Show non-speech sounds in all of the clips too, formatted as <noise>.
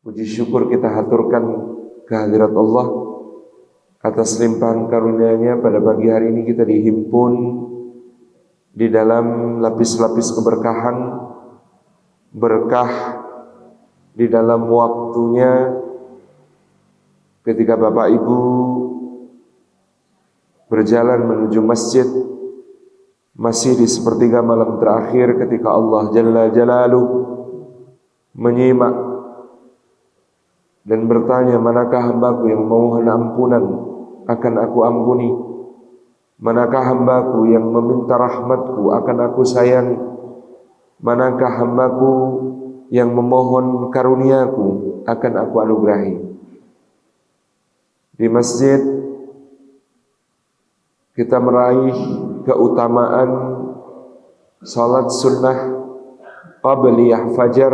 Puji syukur kita haturkan kehadirat Allah atas limpahan karunia-Nya. Pada pagi hari ini kita dihimpun di dalam lapis-lapis keberkahan berkah di dalam waktunya. Ketika Bapak Ibu berjalan menuju masjid masih di sepertiga malam terakhir ketika Allah Jalla Jalaluh menyimak dan bertanya manakah hambaku yang memohon ampunan? Akan aku ampuni? Manakah hambaku yang meminta rahmatku? Akan aku sayang manakah hambaku yang memohon karuniaku? Akan aku anugerahi. Di masjid kita meraih keutamaan salat sunnah qabliyah fajar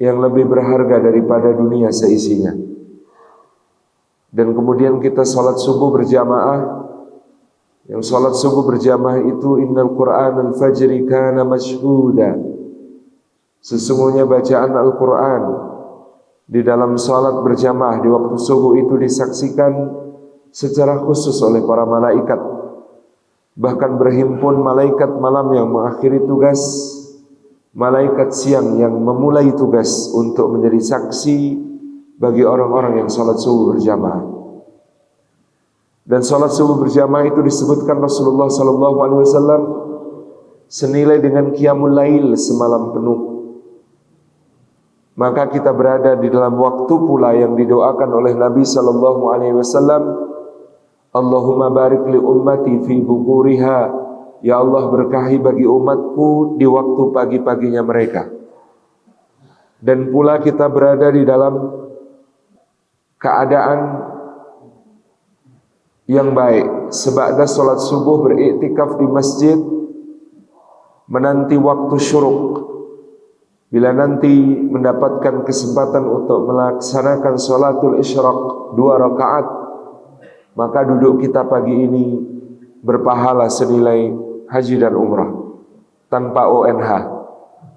yang lebih berharga daripada dunia seisinya. Dan kemudian kita salat subuh berjamaah. Yang salat subuh berjamaah itu innal Qur'an al-fajri kana mashhuda. Sesungguhnya bacaan Al-Qur'an di dalam salat berjamaah di waktu subuh itu disaksikan secara khusus oleh para malaikat. Bahkan berhimpun malaikat malam yang mengakhiri tugas malaikat siang yang memulai tugas untuk menjadi saksi bagi orang-orang yang sholat subuh berjamaah. Dan sholat subuh berjamaah itu disebutkan Rasulullah Sallallahu Alaihi Wasallam senilai dengan qiyamul lail semalam penuh. Maka kita berada di dalam waktu pula yang didoakan oleh Nabi Sallallahu Alaihi Wasallam. Allahumma barik li ummati fi bukuriha Ya Allah berkahi bagi umatku di waktu pagi-paginya mereka. Dan pula kita berada di dalam keadaan yang baik. Sebab solat subuh beriktikaf di masjid menanti waktu syuruk. Bila nanti mendapatkan kesempatan untuk melaksanakan solatul isyraq dua rakaat, maka duduk kita pagi ini berpahala senilai haji dan umrah tanpa ONH,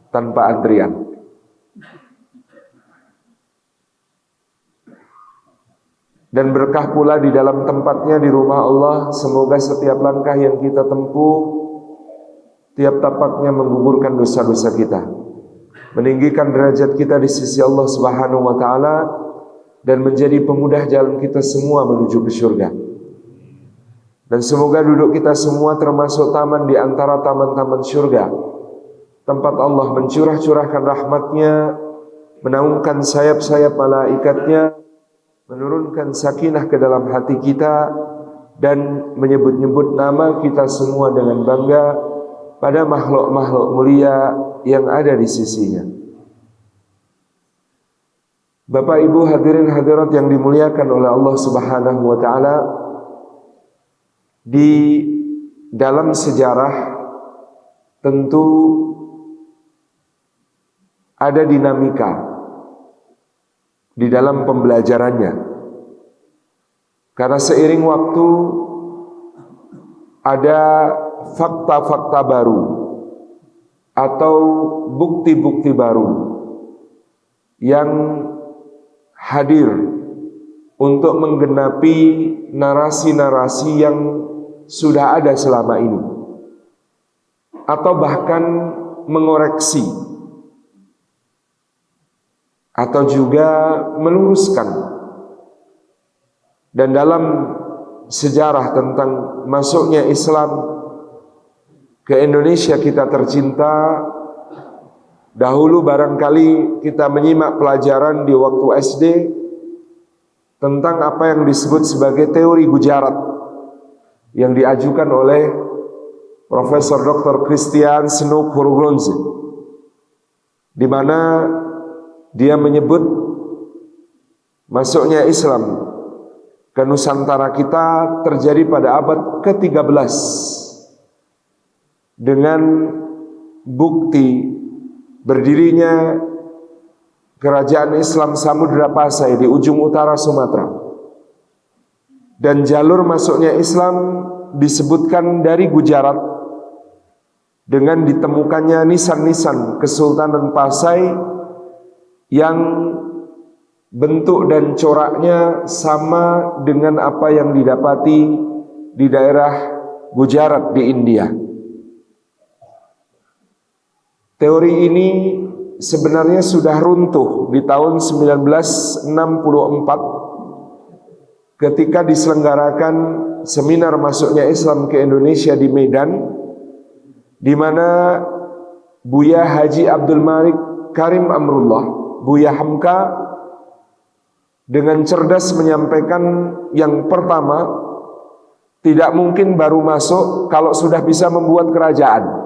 tanpa antrian. Dan berkah pula di dalam tempatnya di rumah Allah, semoga setiap langkah yang kita tempuh, tiap tapaknya menggugurkan dosa-dosa kita. Meninggikan derajat kita di sisi Allah Subhanahu wa taala dan menjadi pemudah jalan kita semua menuju ke surga. Dan semoga duduk kita semua termasuk taman di antara taman-taman surga. Tempat Allah mencurah-curahkan rahmatnya, menaungkan sayap-sayap malaikatnya, menurunkan sakinah ke dalam hati kita, dan menyebut-nyebut nama kita semua dengan bangga pada makhluk-makhluk mulia yang ada di sisinya. Bapak Ibu hadirin hadirat yang dimuliakan oleh Allah Subhanahu wa taala, di dalam sejarah tentu ada dinamika di dalam pembelajarannya. Karena seiring waktu ada fakta-fakta baru atau bukti-bukti baru yang hadir untuk menggenapi narasi-narasi yang sudah ada selama ini. Atau bahkan mengoreksi. Atau juga meluruskan. Dan dalam sejarah tentang masuknya Islam ke Indonesia kita tercinta dahulu barangkali kita menyimak pelajaran di waktu SD tentang apa yang disebut sebagai teori Gujarat yang diajukan oleh Profesor Dr. Christian Snook di mana dia menyebut masuknya Islam ke Nusantara kita terjadi pada abad ke-13 dengan bukti berdirinya kerajaan Islam Samudra Pasai di ujung utara Sumatera dan jalur masuknya Islam disebutkan dari Gujarat dengan ditemukannya nisan-nisan Kesultanan Pasai yang bentuk dan coraknya sama dengan apa yang didapati di daerah Gujarat di India. Teori ini sebenarnya sudah runtuh di tahun 1964 ketika diselenggarakan seminar masuknya Islam ke Indonesia di Medan di mana Buya Haji Abdul Malik Karim Amrullah, Buya Hamka dengan cerdas menyampaikan yang pertama tidak mungkin baru masuk kalau sudah bisa membuat kerajaan.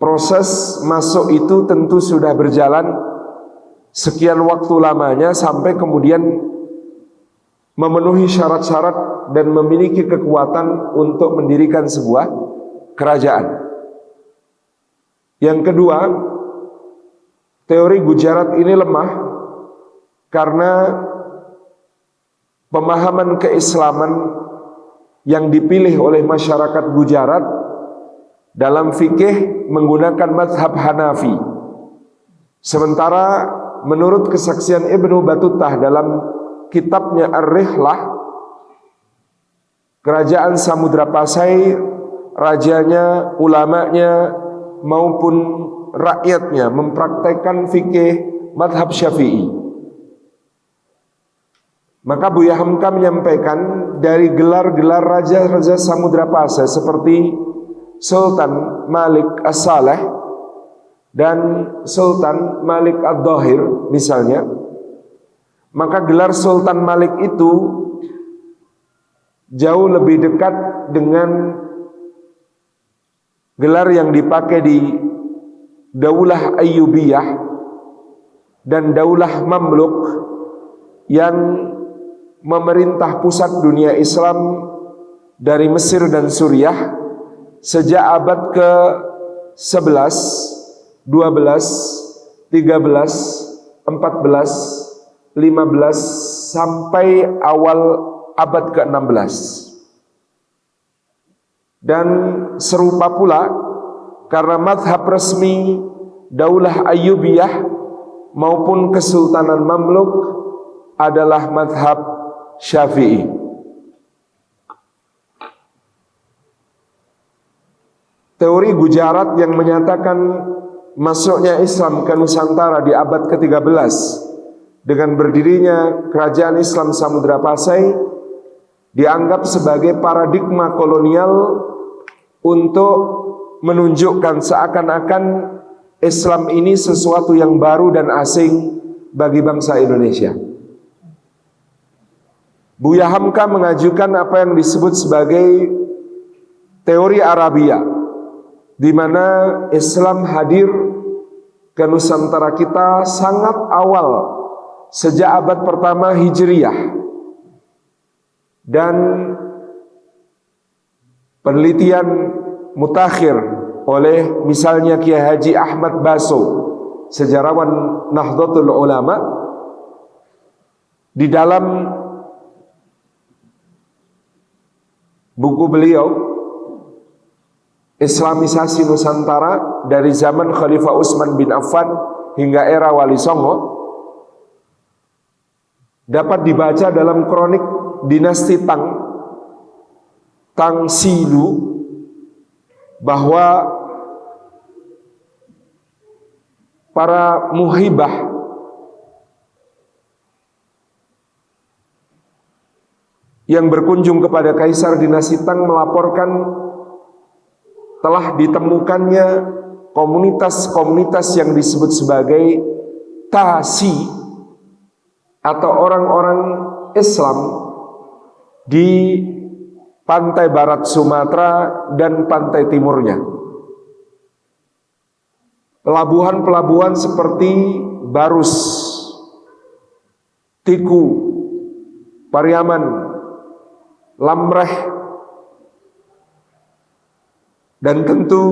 Proses masuk itu tentu sudah berjalan sekian waktu lamanya sampai kemudian memenuhi syarat-syarat dan memiliki kekuatan untuk mendirikan sebuah kerajaan. Yang kedua, teori Gujarat ini lemah karena pemahaman keislaman yang dipilih oleh masyarakat Gujarat dalam fikih menggunakan madhab Hanafi. Sementara menurut kesaksian Ibnu Batutah dalam kitabnya Ar-Rihlah, kerajaan Samudra Pasai, rajanya, ulamanya maupun rakyatnya mempraktekkan fikih madhab Syafi'i. Maka Buya Hamka menyampaikan dari gelar-gelar raja-raja Samudra Pasai seperti Sultan Malik As-Saleh dan Sultan Malik Ad-Dahir misalnya maka gelar Sultan Malik itu jauh lebih dekat dengan gelar yang dipakai di Daulah Ayyubiyah dan Daulah Mamluk yang memerintah pusat dunia Islam dari Mesir dan Suriah sejak abad ke 11, 12, 13, 14, 15 sampai awal abad ke-16. Dan serupa pula karena madhab resmi Daulah Ayyubiyah maupun Kesultanan Mamluk adalah madhab Syafi'i. teori Gujarat yang menyatakan masuknya Islam ke Nusantara di abad ke-13 dengan berdirinya kerajaan Islam Samudra Pasai dianggap sebagai paradigma kolonial untuk menunjukkan seakan-akan Islam ini sesuatu yang baru dan asing bagi bangsa Indonesia. Buya Hamka mengajukan apa yang disebut sebagai teori Arabia di mana Islam hadir ke Nusantara kita sangat awal sejak abad pertama Hijriyah dan penelitian mutakhir oleh misalnya Kiai Haji Ahmad Baso sejarawan Nahdlatul Ulama di dalam buku beliau Islamisasi Nusantara dari zaman Khalifah Utsman bin Affan hingga era Wali Songo dapat dibaca dalam kronik dinasti Tang Tang Silu bahwa para muhibah yang berkunjung kepada Kaisar dinasti Tang melaporkan telah ditemukannya komunitas-komunitas yang disebut sebagai tasi atau orang-orang Islam di pantai barat Sumatera dan pantai timurnya. Pelabuhan-pelabuhan seperti Barus, Tiku, Pariaman, Lamreh, dan tentu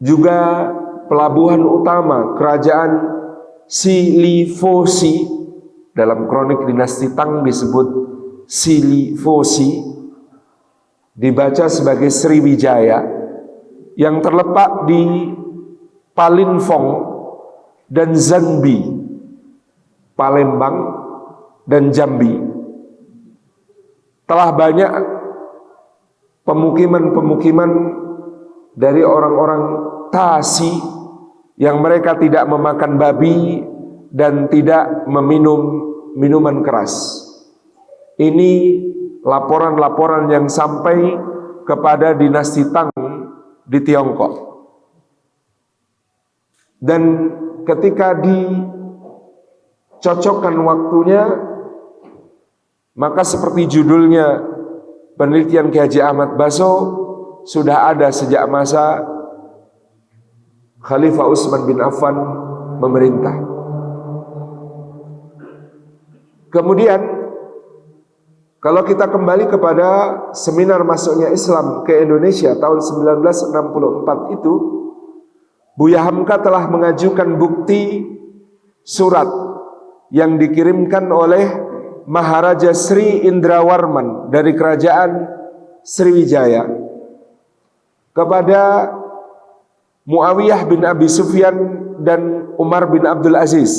juga pelabuhan utama kerajaan Silifosi dalam kronik dinasti Tang disebut Silifosi dibaca sebagai Sriwijaya yang terletak di Palinfong, dan Zanbi, Palembang, dan Jambi. Telah banyak pemukiman-pemukiman dari orang-orang Tasi yang mereka tidak memakan babi dan tidak meminum minuman keras. Ini laporan-laporan yang sampai kepada dinasti Tang di Tiongkok. Dan ketika dicocokkan waktunya, maka seperti judulnya penelitian Kiai Haji Ahmad Baso sudah ada sejak masa Khalifah Utsman bin Affan memerintah. Kemudian kalau kita kembali kepada seminar masuknya Islam ke Indonesia tahun 1964 itu, Buya Hamka telah mengajukan bukti surat yang dikirimkan oleh Maharaja Sri Indrawarman dari kerajaan Sriwijaya kepada Muawiyah bin Abi Sufyan dan Umar bin Abdul Aziz.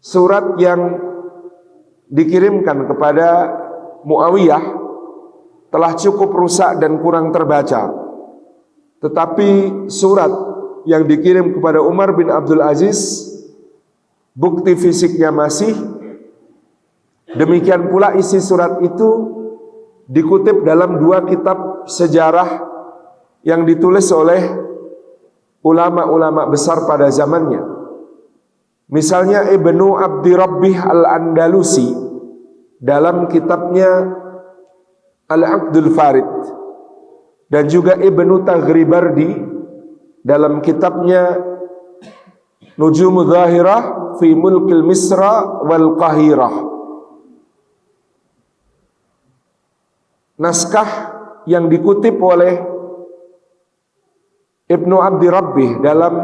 Surat yang dikirimkan kepada Muawiyah telah cukup rusak dan kurang terbaca. Tetapi surat yang dikirim kepada Umar bin Abdul Aziz bukti fisiknya masih demikian pula isi surat itu dikutip dalam dua kitab sejarah yang ditulis oleh ulama-ulama besar pada zamannya. Misalnya Ibnu Abdi Rabbih Al-Andalusi dalam kitabnya Al-Aqdul Farid dan juga Ibnu Taghribardi dalam kitabnya Nujum Zahirah fi Mulkil Misra wal Qahirah. Naskah yang dikutip oleh Ibnu Abdi Rabbih dalam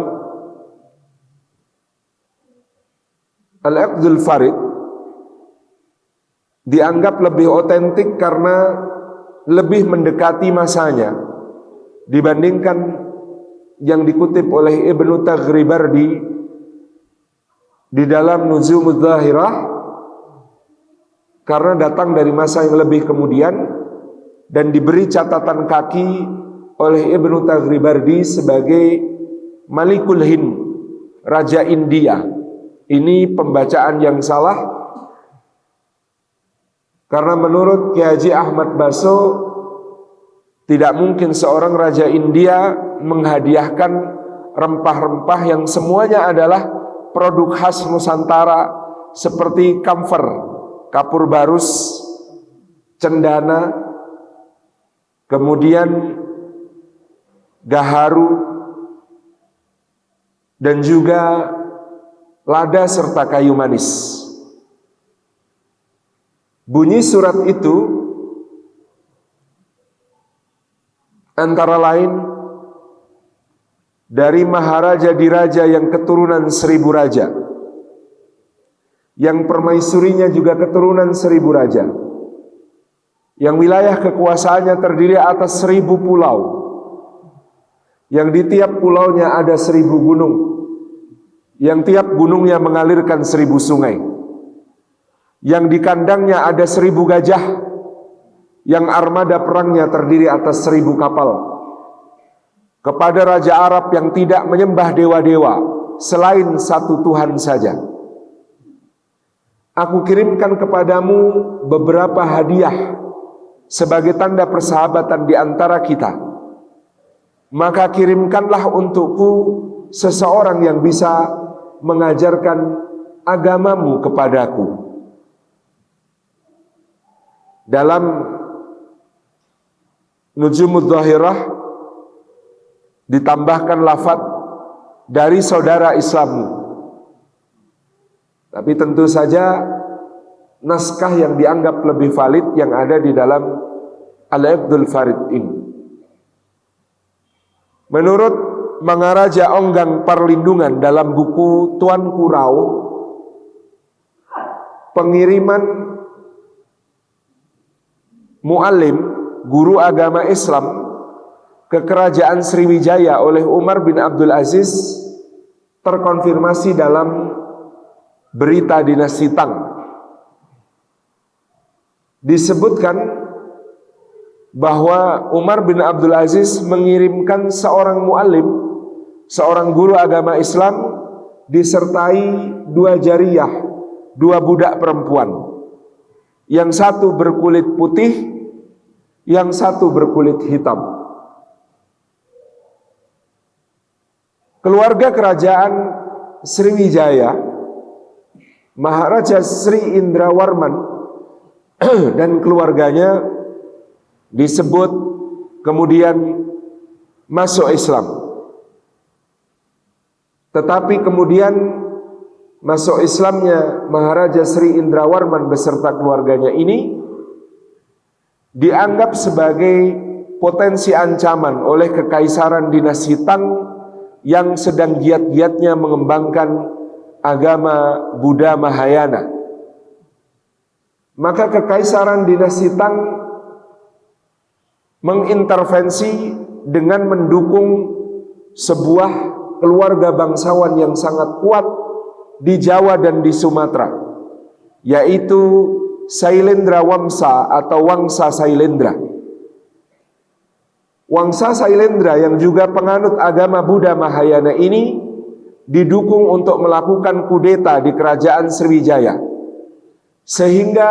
Al-Aqdul Farid dianggap lebih otentik karena lebih mendekati masanya dibandingkan yang dikutip oleh Ibnu Taghribardi di dalam Nuzumuz Zahirah karena datang dari masa yang lebih kemudian dan diberi catatan kaki oleh Ibnu Taghribardi sebagai Malikul Hind, Raja India. Ini pembacaan yang salah karena menurut Kiai Haji Ahmad Baso tidak mungkin seorang raja India menghadiahkan rempah-rempah yang semuanya adalah produk khas Nusantara seperti kamfer, kapur barus, cendana, kemudian gaharu dan juga lada serta kayu manis. Bunyi surat itu antara lain dari Maharaja Diraja yang keturunan seribu raja. Yang permaisurinya juga keturunan seribu raja. Yang wilayah kekuasaannya terdiri atas seribu pulau. Yang di tiap pulaunya ada seribu gunung. Yang tiap gunungnya mengalirkan seribu sungai, yang di kandangnya ada seribu gajah, yang armada perangnya terdiri atas seribu kapal. Kepada Raja Arab yang tidak menyembah dewa-dewa selain satu Tuhan saja. Aku kirimkan kepadamu beberapa hadiah sebagai tanda persahabatan di antara kita. Maka kirimkanlah untukku seseorang yang bisa mengajarkan agamamu kepadaku. Dalam Nujumud Zahirah ditambahkan lafad dari saudara Islammu. Tapi tentu saja naskah yang dianggap lebih valid yang ada di dalam Al-Abdul Farid ini. Menurut Mangaraja Onggang Perlindungan dalam buku Tuan Kurau pengiriman muallim guru agama Islam kekerajaan Sriwijaya oleh Umar bin Abdul Aziz terkonfirmasi dalam berita dinasti Tang. Disebutkan bahwa Umar bin Abdul Aziz mengirimkan seorang muallim, seorang guru agama Islam disertai dua jariyah, dua budak perempuan. Yang satu berkulit putih, yang satu berkulit hitam. Keluarga kerajaan Sriwijaya, Maharaja Sri Indrawarman <clears throat> dan keluarganya disebut kemudian masuk Islam. Tetapi kemudian masuk Islamnya Maharaja Sri Indrawarman beserta keluarganya ini dianggap sebagai potensi ancaman oleh kekaisaran dinasti Tang yang sedang giat-giatnya mengembangkan agama Buddha Mahayana. Maka kekaisaran dinasti Tang mengintervensi dengan mendukung sebuah keluarga bangsawan yang sangat kuat di Jawa dan di Sumatera yaitu Sailendra Wamsa atau Wangsa Sailendra Wangsa Sailendra yang juga penganut agama Buddha Mahayana ini didukung untuk melakukan kudeta di kerajaan Sriwijaya. Sehingga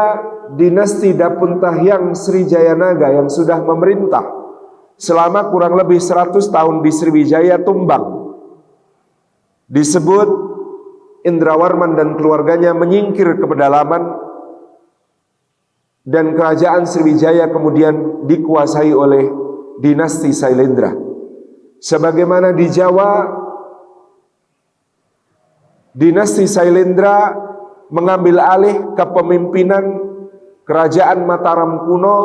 dinasti Dapuntahyang Sriwijayanaga yang sudah memerintah selama kurang lebih 100 tahun di Sriwijaya tumbang. Disebut Indrawarman dan keluarganya menyingkir ke pedalaman dan kerajaan Sriwijaya kemudian dikuasai oleh dinasti Sailendra. Sebagaimana di Jawa, dinasti Sailendra mengambil alih kepemimpinan kerajaan Mataram kuno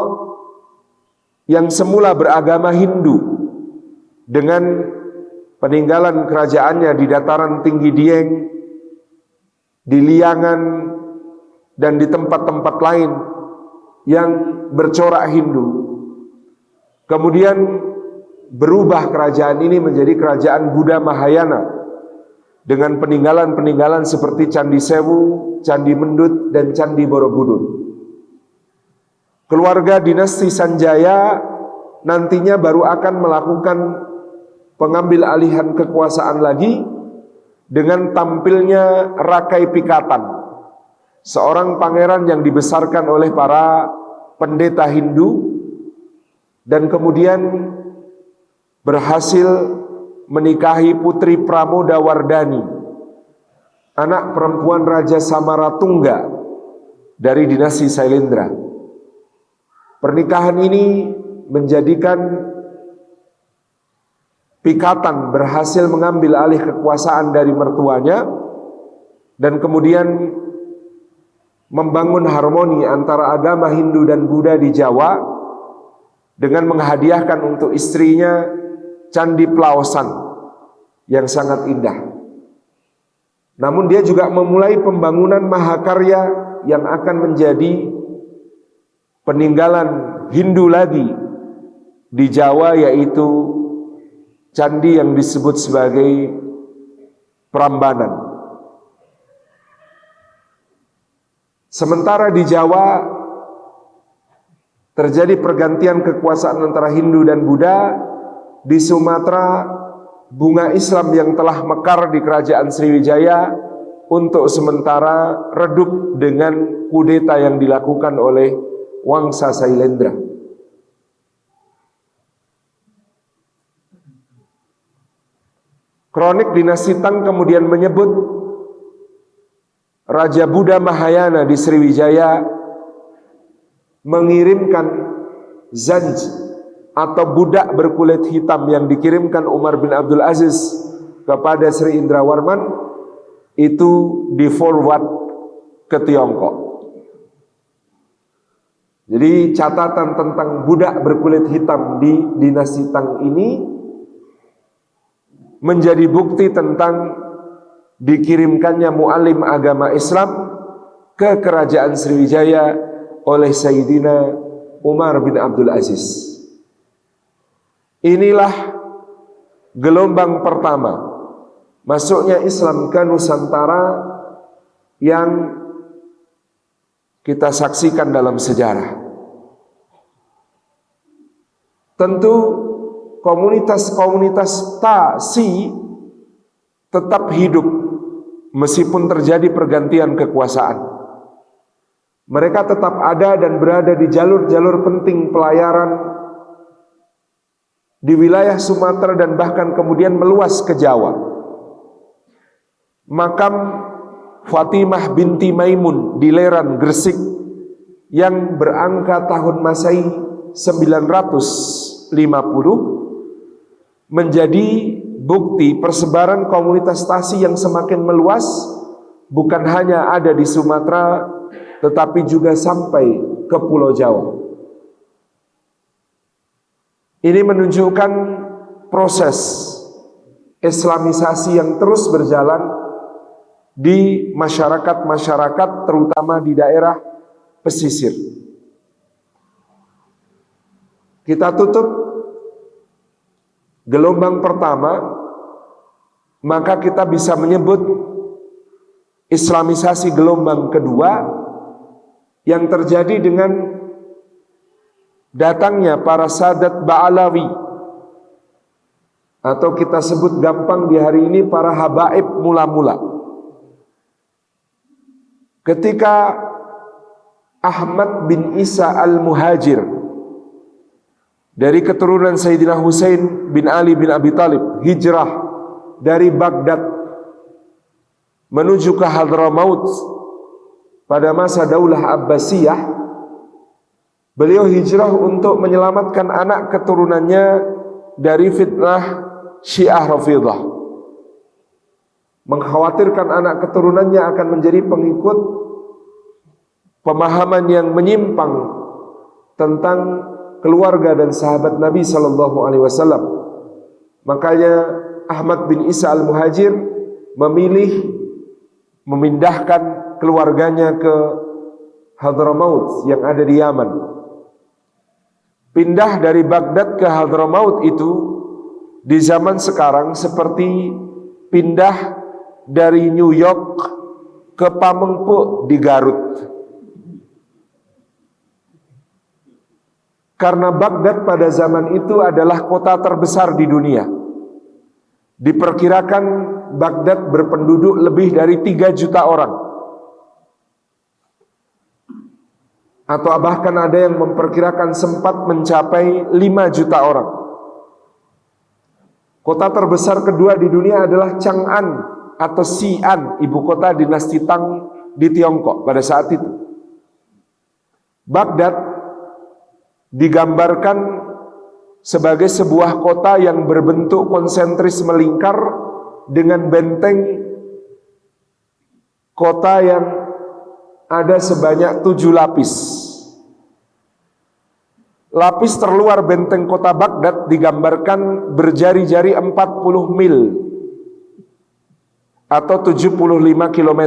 yang semula beragama Hindu dengan peninggalan kerajaannya di dataran tinggi Dieng, di Liangan, dan di tempat-tempat lain yang bercorak Hindu. Kemudian berubah kerajaan ini menjadi kerajaan Buddha Mahayana dengan peninggalan-peninggalan seperti Candi Sewu, Candi Mendut, dan Candi Borobudur. Keluarga dinasti Sanjaya nantinya baru akan melakukan pengambil alihan kekuasaan lagi dengan tampilnya Rakai Pikatan, seorang pangeran yang dibesarkan oleh para pendeta Hindu dan kemudian berhasil menikahi putri Pramoda Wardani, anak perempuan Raja Samaratungga dari dinasti Sailendra. Pernikahan ini menjadikan Pikatan berhasil mengambil alih kekuasaan dari mertuanya dan kemudian membangun harmoni antara agama Hindu dan Buddha di Jawa dengan menghadiahkan untuk istrinya candi Plaosan yang sangat indah. Namun dia juga memulai pembangunan mahakarya yang akan menjadi peninggalan Hindu lagi di Jawa yaitu candi yang disebut sebagai Prambanan. Sementara di Jawa terjadi pergantian kekuasaan antara Hindu dan Buddha, di Sumatera bunga Islam yang telah mekar di kerajaan Sriwijaya untuk sementara redup dengan kudeta yang dilakukan oleh Wangsa Sailendra. Kronik dinasti Tang kemudian menyebut Raja Buddha Mahayana di Sriwijaya mengirimkan zanj atau budak berkulit hitam yang dikirimkan Umar bin Abdul Aziz kepada Sri Indrawarman itu di forward ke Tiongkok. Jadi catatan tentang budak berkulit hitam di dinasti Tang ini menjadi bukti tentang dikirimkannya mualim agama Islam ke kerajaan Sriwijaya oleh Sayyidina Umar bin Abdul Aziz. Inilah gelombang pertama masuknya Islam ke Nusantara yang kita saksikan dalam sejarah. Tentu komunitas-komunitas Tasi tetap hidup meskipun terjadi pergantian kekuasaan. Mereka tetap ada dan berada di jalur-jalur penting pelayaran di wilayah Sumatera dan bahkan kemudian meluas ke Jawa. Makam Fatimah binti Maimun di Leran Gresik yang berangka tahun Masehi 950 menjadi bukti persebaran komunitas tasi yang semakin meluas bukan hanya ada di Sumatera tetapi juga sampai ke Pulau Jawa. Ini menunjukkan proses Islamisasi yang terus berjalan di masyarakat-masyarakat terutama di daerah pesisir. Kita tutup gelombang pertama, maka kita bisa menyebut Islamisasi gelombang kedua yang terjadi dengan datangnya para sadat Ba'alawi atau kita sebut gampang di hari ini para habaib mula-mula. Ketika Ahmad bin Isa al-Muhajir dari keturunan Sayyidina Husain bin Ali bin Abi Talib hijrah dari Baghdad menuju ke Hadramaut pada masa Daulah Abbasiyah Beliau hijrah untuk menyelamatkan anak keturunannya dari fitnah Syiah Rafidah. Mengkhawatirkan anak keturunannya akan menjadi pengikut pemahaman yang menyimpang tentang keluarga dan sahabat Nabi sallallahu alaihi wasallam. Makanya Ahmad bin Isa Al-Muhajir memilih memindahkan keluarganya ke Hadramaut yang ada di Yaman pindah dari Baghdad ke Hadramaut itu di zaman sekarang seperti pindah dari New York ke Pamengpe di Garut. Karena Baghdad pada zaman itu adalah kota terbesar di dunia. Diperkirakan Baghdad berpenduduk lebih dari 3 juta orang. Atau bahkan ada yang memperkirakan sempat mencapai 5 juta orang. Kota terbesar kedua di dunia adalah Chang'an atau Xi'an, ibu kota dinasti Tang di Tiongkok pada saat itu. Baghdad digambarkan sebagai sebuah kota yang berbentuk konsentris melingkar dengan benteng kota yang ada sebanyak tujuh lapis. Lapis terluar benteng kota Baghdad digambarkan berjari-jari 40 mil atau 75 km.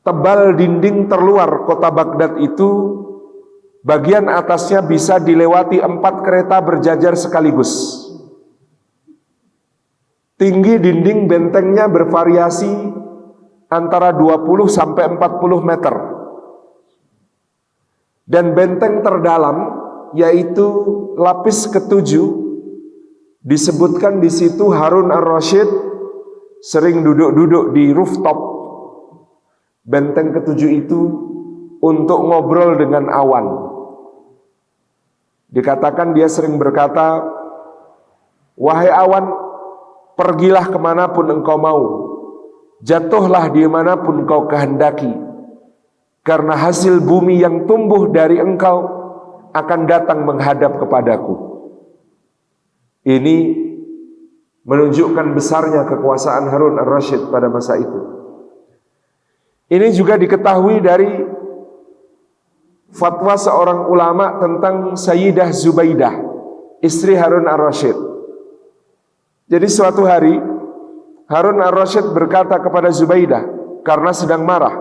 Tebal dinding terluar kota Baghdad itu bagian atasnya bisa dilewati empat kereta berjajar sekaligus. Tinggi dinding bentengnya bervariasi antara 20 sampai 40 meter. Dan benteng terdalam yaitu lapis ketujuh disebutkan di situ Harun ar-Rasyid sering duduk-duduk di rooftop. Benteng ketujuh itu untuk ngobrol dengan awan. Dikatakan dia sering berkata, Wahai awan, pergilah ke mana pun engkau mau, jatuhlah di mana pun kau kehendaki, karena hasil bumi yang tumbuh dari engkau akan datang menghadap kepadaku. Ini menunjukkan besarnya kekuasaan Harun al-Rashid pada masa itu. Ini juga diketahui dari fatwa seorang ulama tentang Sayyidah Zubaidah, istri Harun al-Rashid. Jadi suatu hari Harun al-Rashid berkata kepada Zubaidah karena sedang marah.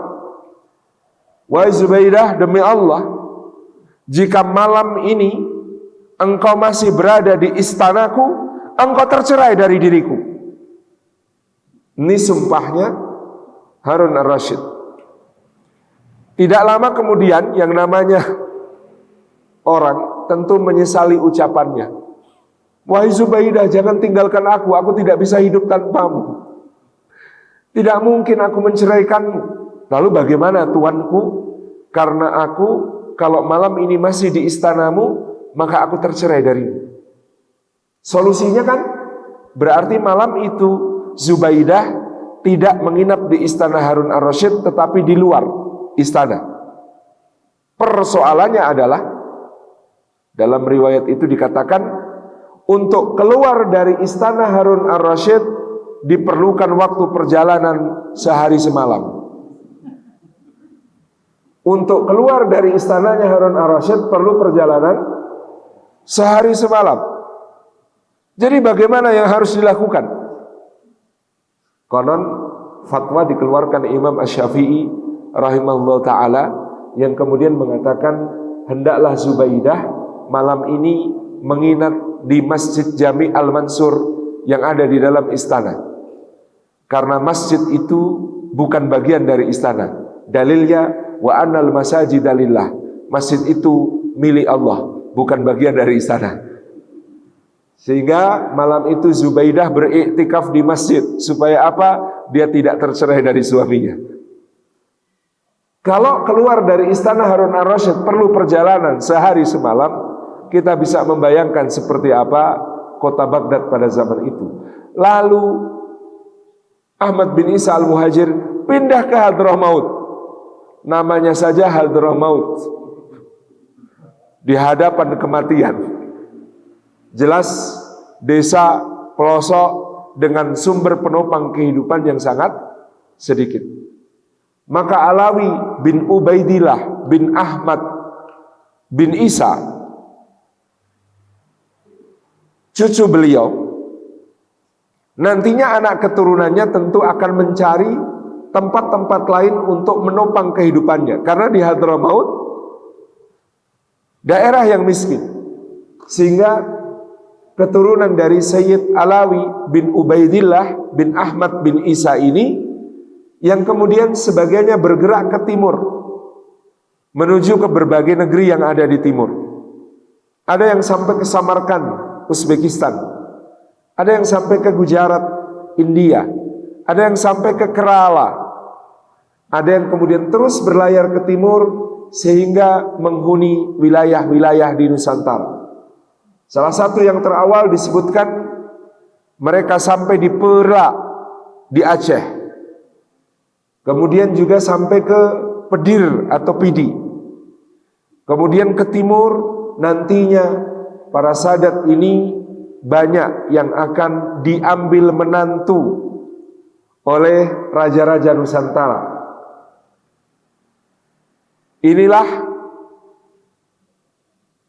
Wahai Zubaidah demi Allah Jika malam ini engkau masih berada di istanaku, engkau tercerai dari diriku. Ini sumpahnya Harun ar-Rasyid. Tidak lama kemudian yang namanya orang tentu menyesali ucapannya. Wahai Zubaidah, jangan tinggalkan aku, aku tidak bisa hidup tanpamu. Tidak mungkin aku menceraikanmu. Lalu bagaimana tuanku? Karena aku kalau malam ini masih di istanamu, maka aku tercerai darimu. Solusinya kan berarti malam itu Zubaidah tidak menginap di istana Harun ar-Rasyid tetapi di luar istana. Persoalannya adalah dalam riwayat itu dikatakan untuk keluar dari istana Harun ar-Rasyid diperlukan waktu perjalanan sehari semalam. Untuk keluar dari istananya Harun ar-Rasyid perlu perjalanan sehari semalam. Jadi bagaimana yang harus dilakukan? Konon fatwa dikeluarkan Imam Ash-Syafi'i rahimahullah taala yang kemudian mengatakan hendaklah Zubaidah malam ini menginap di Masjid Jami Al-Mansur yang ada di dalam istana. Karena masjid itu bukan bagian dari istana. Dalilnya wa annal masajid dalillah. Masjid itu milik Allah, bukan bagian dari istana. Sehingga malam itu Zubaidah beriktikaf di masjid supaya apa? Dia tidak tercerai dari suaminya. Kalau keluar dari istana Harun ar-Rasyid perlu perjalanan sehari semalam, kita bisa membayangkan seperti apa kota Baghdad pada zaman itu. Lalu Ahmad bin Isa al-Muhajir pindah ke Hadramaut. Namanya saja Hadramaut. Di hadapan kematian. Jelas desa pelosok dengan sumber penopang kehidupan yang sangat sedikit. Maka Alawi bin Ubaidillah bin Ahmad bin Isa cucu beliau nantinya anak keturunannya tentu akan mencari tempat-tempat lain untuk menopang kehidupannya karena di Hadramaut daerah yang miskin sehingga keturunan dari Sayyid Alawi bin Ubaidillah bin Ahmad bin Isa ini yang kemudian sebagiannya bergerak ke timur menuju ke berbagai negeri yang ada di timur. Ada yang sampai ke Samarkand, Uzbekistan. Ada yang sampai ke Gujarat, India. Ada yang sampai ke Kerala. Ada yang kemudian terus berlayar ke timur sehingga menghuni wilayah-wilayah di Nusantara. Salah satu yang terawal disebutkan mereka sampai di Perla di Aceh. Kemudian juga sampai ke Pedir atau Pidi. Kemudian ke timur nantinya para sadat ini banyak yang akan diambil menantu oleh raja-raja Nusantara. Inilah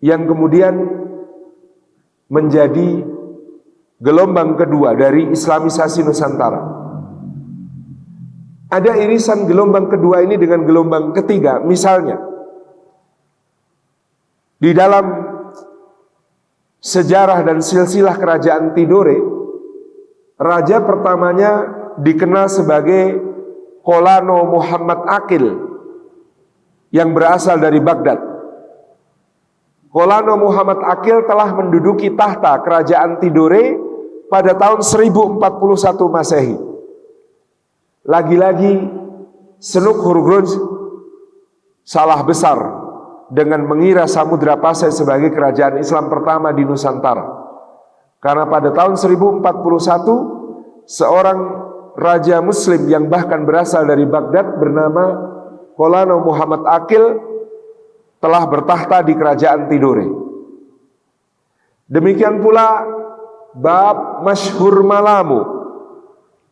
yang kemudian menjadi gelombang kedua dari Islamisasi Nusantara. Ada irisan gelombang kedua ini dengan gelombang ketiga. Misalnya, di dalam sejarah dan silsilah kerajaan Tidore, raja pertamanya dikenal sebagai Kolano Muhammad Akil yang berasal dari Baghdad. Kolano Muhammad Akil telah menduduki tahta kerajaan Tidore pada tahun 1041 Masehi. Lagi-lagi Senuk Hurgrunj salah besar dengan mengira Samudra Pasai sebagai kerajaan Islam pertama di Nusantara. Karena pada tahun 1041 seorang raja muslim yang bahkan berasal dari Baghdad bernama Kolano Muhammad Akil telah bertahta di kerajaan Tidore. Demikian pula bab masyhur malamu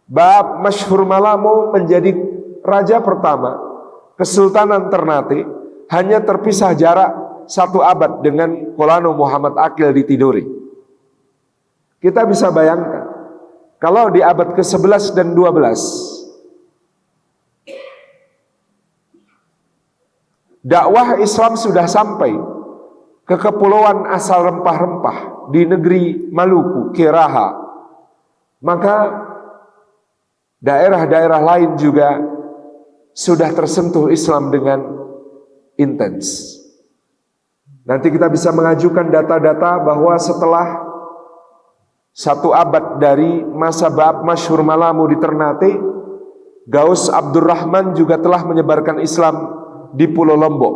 Bab Masyhur Malamo menjadi raja pertama Kesultanan Ternate hanya terpisah jarak satu abad dengan Kolano Muhammad Akil di Tidore. Kita bisa bayangkan kalau di abad ke-11 dan 12 dakwah Islam sudah sampai ke kepulauan asal rempah-rempah di negeri Maluku, Keraha, maka daerah-daerah lain juga sudah tersentuh Islam dengan intens. Nanti kita bisa mengajukan data-data bahwa setelah satu abad dari masa bab masyhur Malamu di Ternate, Gaus Abdurrahman juga telah menyebarkan Islam di Pulau Lombok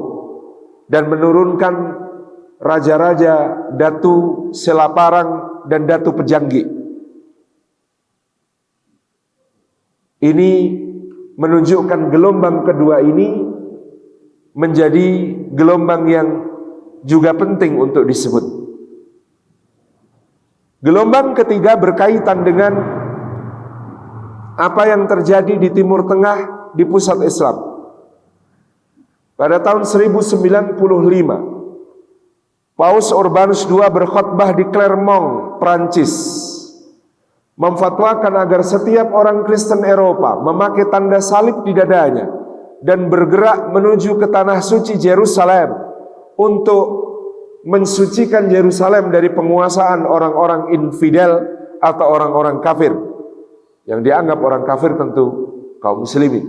dan menurunkan raja-raja Datu Selaparang dan Datu Pejanggi. Ini menunjukkan gelombang kedua ini menjadi gelombang yang juga penting untuk disebut. Gelombang ketiga berkaitan dengan apa yang terjadi di Timur Tengah di pusat Islam. Pada tahun 1095, Paus Urbanus II berkhutbah di Clermont, Prancis, memfatwakan agar setiap orang Kristen Eropa memakai tanda salib di dadanya dan bergerak menuju ke tanah suci Jerusalem untuk mensucikan Yerusalem dari penguasaan orang-orang infidel atau orang-orang kafir. Yang dianggap orang kafir tentu kaum muslimin.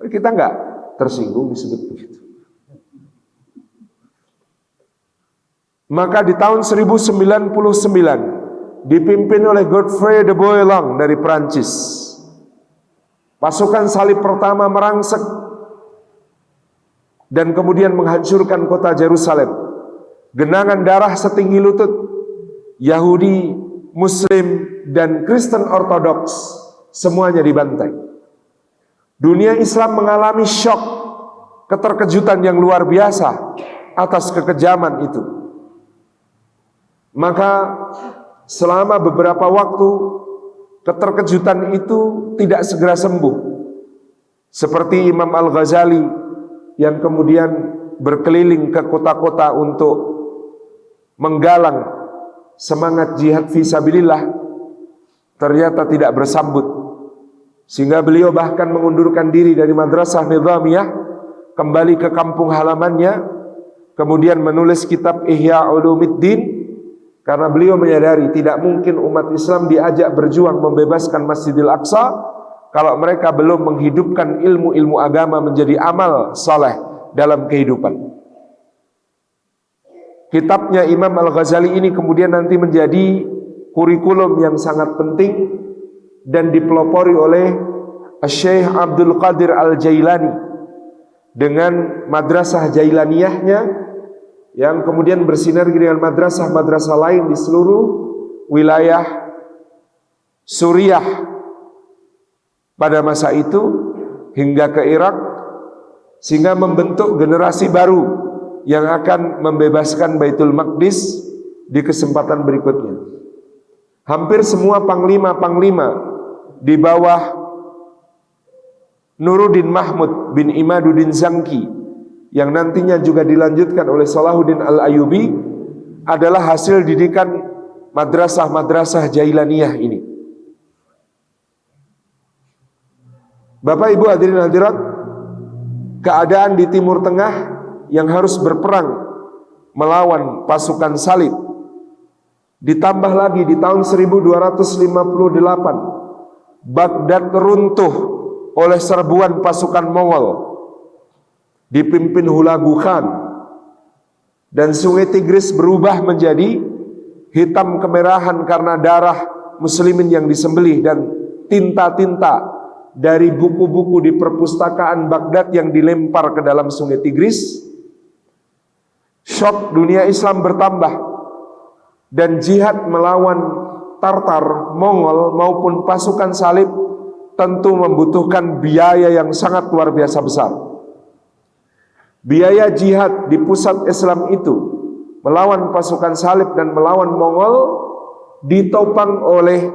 Kita enggak tersinggung disebut begitu. Maka di tahun 1099 dipimpin oleh Godfrey de Bouillon dari Prancis. Pasukan salib pertama merangsek dan kemudian menghancurkan kota Jerusalem. Genangan darah setinggi lutut Yahudi, Muslim, dan Kristen Ortodoks semuanya dibantai. Dunia Islam mengalami shock, keterkejutan yang luar biasa atas kekejaman itu. Maka selama beberapa waktu keterkejutan itu tidak segera sembuh. Seperti Imam Al-Ghazali yang kemudian berkeliling ke kota-kota untuk menggalang semangat jihad fisabilillah ternyata tidak bersambut sehingga beliau bahkan mengundurkan diri dari madrasah nizamiyah kembali ke kampung halamannya kemudian menulis kitab Ihya Ulumuddin karena beliau menyadari tidak mungkin umat Islam diajak berjuang membebaskan Masjidil Aqsa kalau mereka belum menghidupkan ilmu-ilmu agama menjadi amal saleh dalam kehidupan. Kitabnya Imam Al-Ghazali ini kemudian nanti menjadi kurikulum yang sangat penting dan dipelopori oleh Syekh Abdul Qadir Al-Jailani dengan madrasah Jailaniyahnya yang kemudian bersinergi dengan madrasah-madrasah lain di seluruh wilayah Suriah pada masa itu hingga ke Irak sehingga membentuk generasi baru yang akan membebaskan Baitul Maqdis di kesempatan berikutnya. Hampir semua panglima-panglima di bawah Nuruddin Mahmud bin Imaduddin Zangki yang nantinya juga dilanjutkan oleh Salahuddin Al-Ayubi adalah hasil didikan madrasah-madrasah Jailaniyah ini. Bapak Ibu hadirin hadirat, keadaan di Timur Tengah yang harus berperang melawan pasukan salib ditambah lagi di tahun 1258 Baghdad runtuh oleh serbuan pasukan Mongol dipimpin Hulagu Khan dan sungai Tigris berubah menjadi hitam kemerahan karena darah muslimin yang disembelih dan tinta-tinta dari buku-buku di perpustakaan Baghdad yang dilempar ke dalam sungai Tigris shock dunia Islam bertambah dan jihad melawan Tartar, Mongol maupun pasukan salib tentu membutuhkan biaya yang sangat luar biasa besar. Biaya jihad di pusat Islam itu melawan pasukan salib dan melawan Mongol ditopang oleh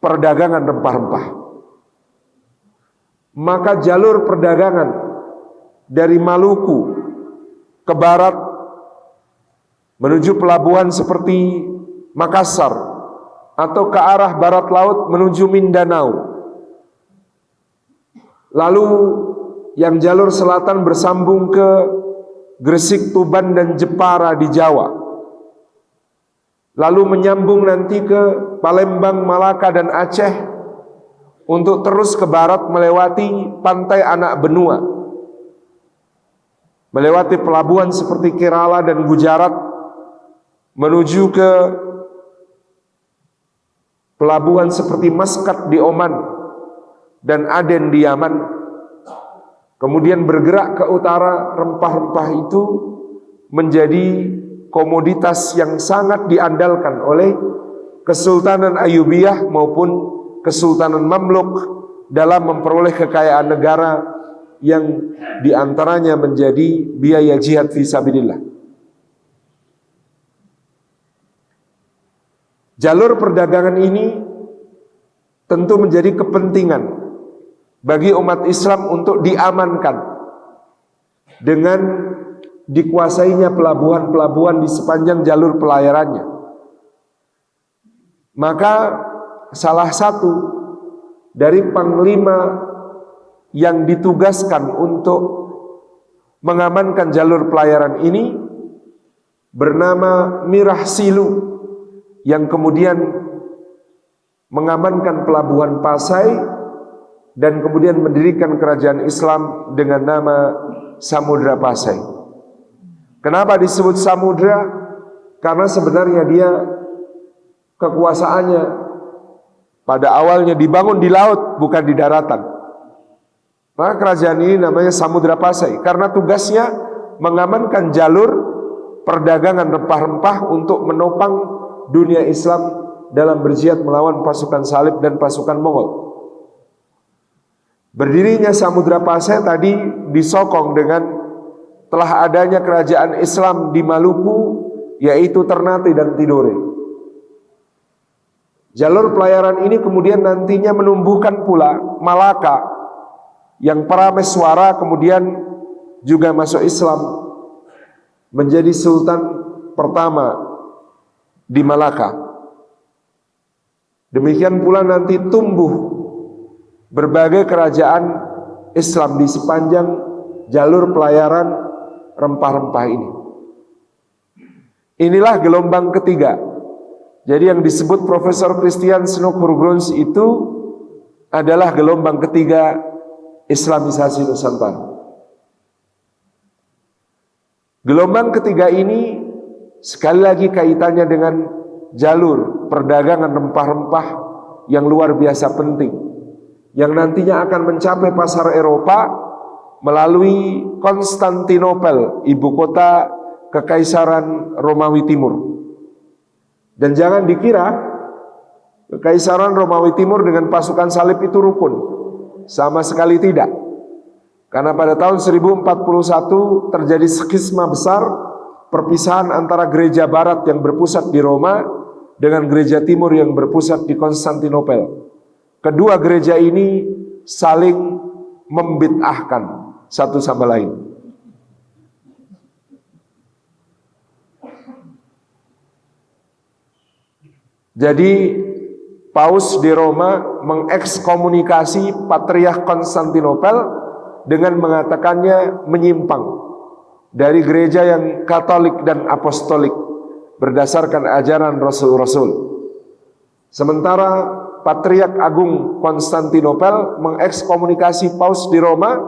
perdagangan rempah-rempah. Maka jalur perdagangan dari Maluku ke barat menuju pelabuhan seperti Makassar atau ke arah barat laut menuju Mindanao. Lalu yang jalur selatan bersambung ke Gresik, Tuban dan Jepara di Jawa. Lalu menyambung nanti ke Palembang, Malaka dan Aceh untuk terus ke barat melewati pantai anak benua. Melewati pelabuhan seperti Kerala dan Gujarat menuju ke pelabuhan seperti Maskat di Oman dan Aden di Yaman Kemudian bergerak ke utara, rempah-rempah itu menjadi komoditas yang sangat diandalkan oleh Kesultanan Ayubiyah maupun Kesultanan Mamluk dalam memperoleh kekayaan negara yang di antaranya menjadi biaya jihad fisabilillah. Jalur perdagangan ini tentu menjadi kepentingan bagi umat Islam untuk diamankan dengan dikuasainya pelabuhan-pelabuhan di sepanjang jalur pelayarannya. Maka salah satu dari panglima yang ditugaskan untuk mengamankan jalur pelayaran ini bernama Mirah Silu yang kemudian mengamankan pelabuhan Pasai dan kemudian mendirikan kerajaan Islam dengan nama Samudra Pasai. Kenapa disebut Samudra? Karena sebenarnya dia kekuasaannya pada awalnya dibangun di laut bukan di daratan. Maka kerajaan ini namanya Samudra Pasai karena tugasnya mengamankan jalur perdagangan rempah-rempah untuk menopang dunia Islam dalam berjihad melawan pasukan salib dan pasukan Mongol. Berdirinya Samudra Pasai tadi disokong dengan telah adanya kerajaan Islam di Maluku yaitu Ternate dan Tidore. Jalur pelayaran ini kemudian nantinya menumbuhkan pula Malaka yang para meswara kemudian juga masuk Islam menjadi sultan pertama di Malaka. Demikian pula nanti tumbuh berbagai kerajaan Islam di sepanjang jalur pelayaran rempah-rempah ini. Inilah gelombang ketiga. Jadi yang disebut Profesor Christian Snokhurgrons itu adalah gelombang ketiga Islamisasi Nusantara. Gelombang ketiga ini sekali lagi kaitannya dengan jalur perdagangan rempah-rempah yang luar biasa penting yang nantinya akan mencapai pasar Eropa melalui Konstantinopel, ibu kota Kekaisaran Romawi Timur. Dan jangan dikira Kekaisaran Romawi Timur dengan pasukan salib itu rukun. Sama sekali tidak. Karena pada tahun 1041 terjadi skisma besar perpisahan antara gereja barat yang berpusat di Roma dengan gereja timur yang berpusat di Konstantinopel. Kedua gereja ini saling membid'ahkan satu sama lain. Jadi Paus di Roma mengekskomunikasi Patriark Konstantinopel dengan mengatakannya menyimpang dari gereja yang Katolik dan Apostolik berdasarkan ajaran Rasul-Rasul. Sementara Patriark Agung Konstantinopel mengekskomunikasi Paus di Roma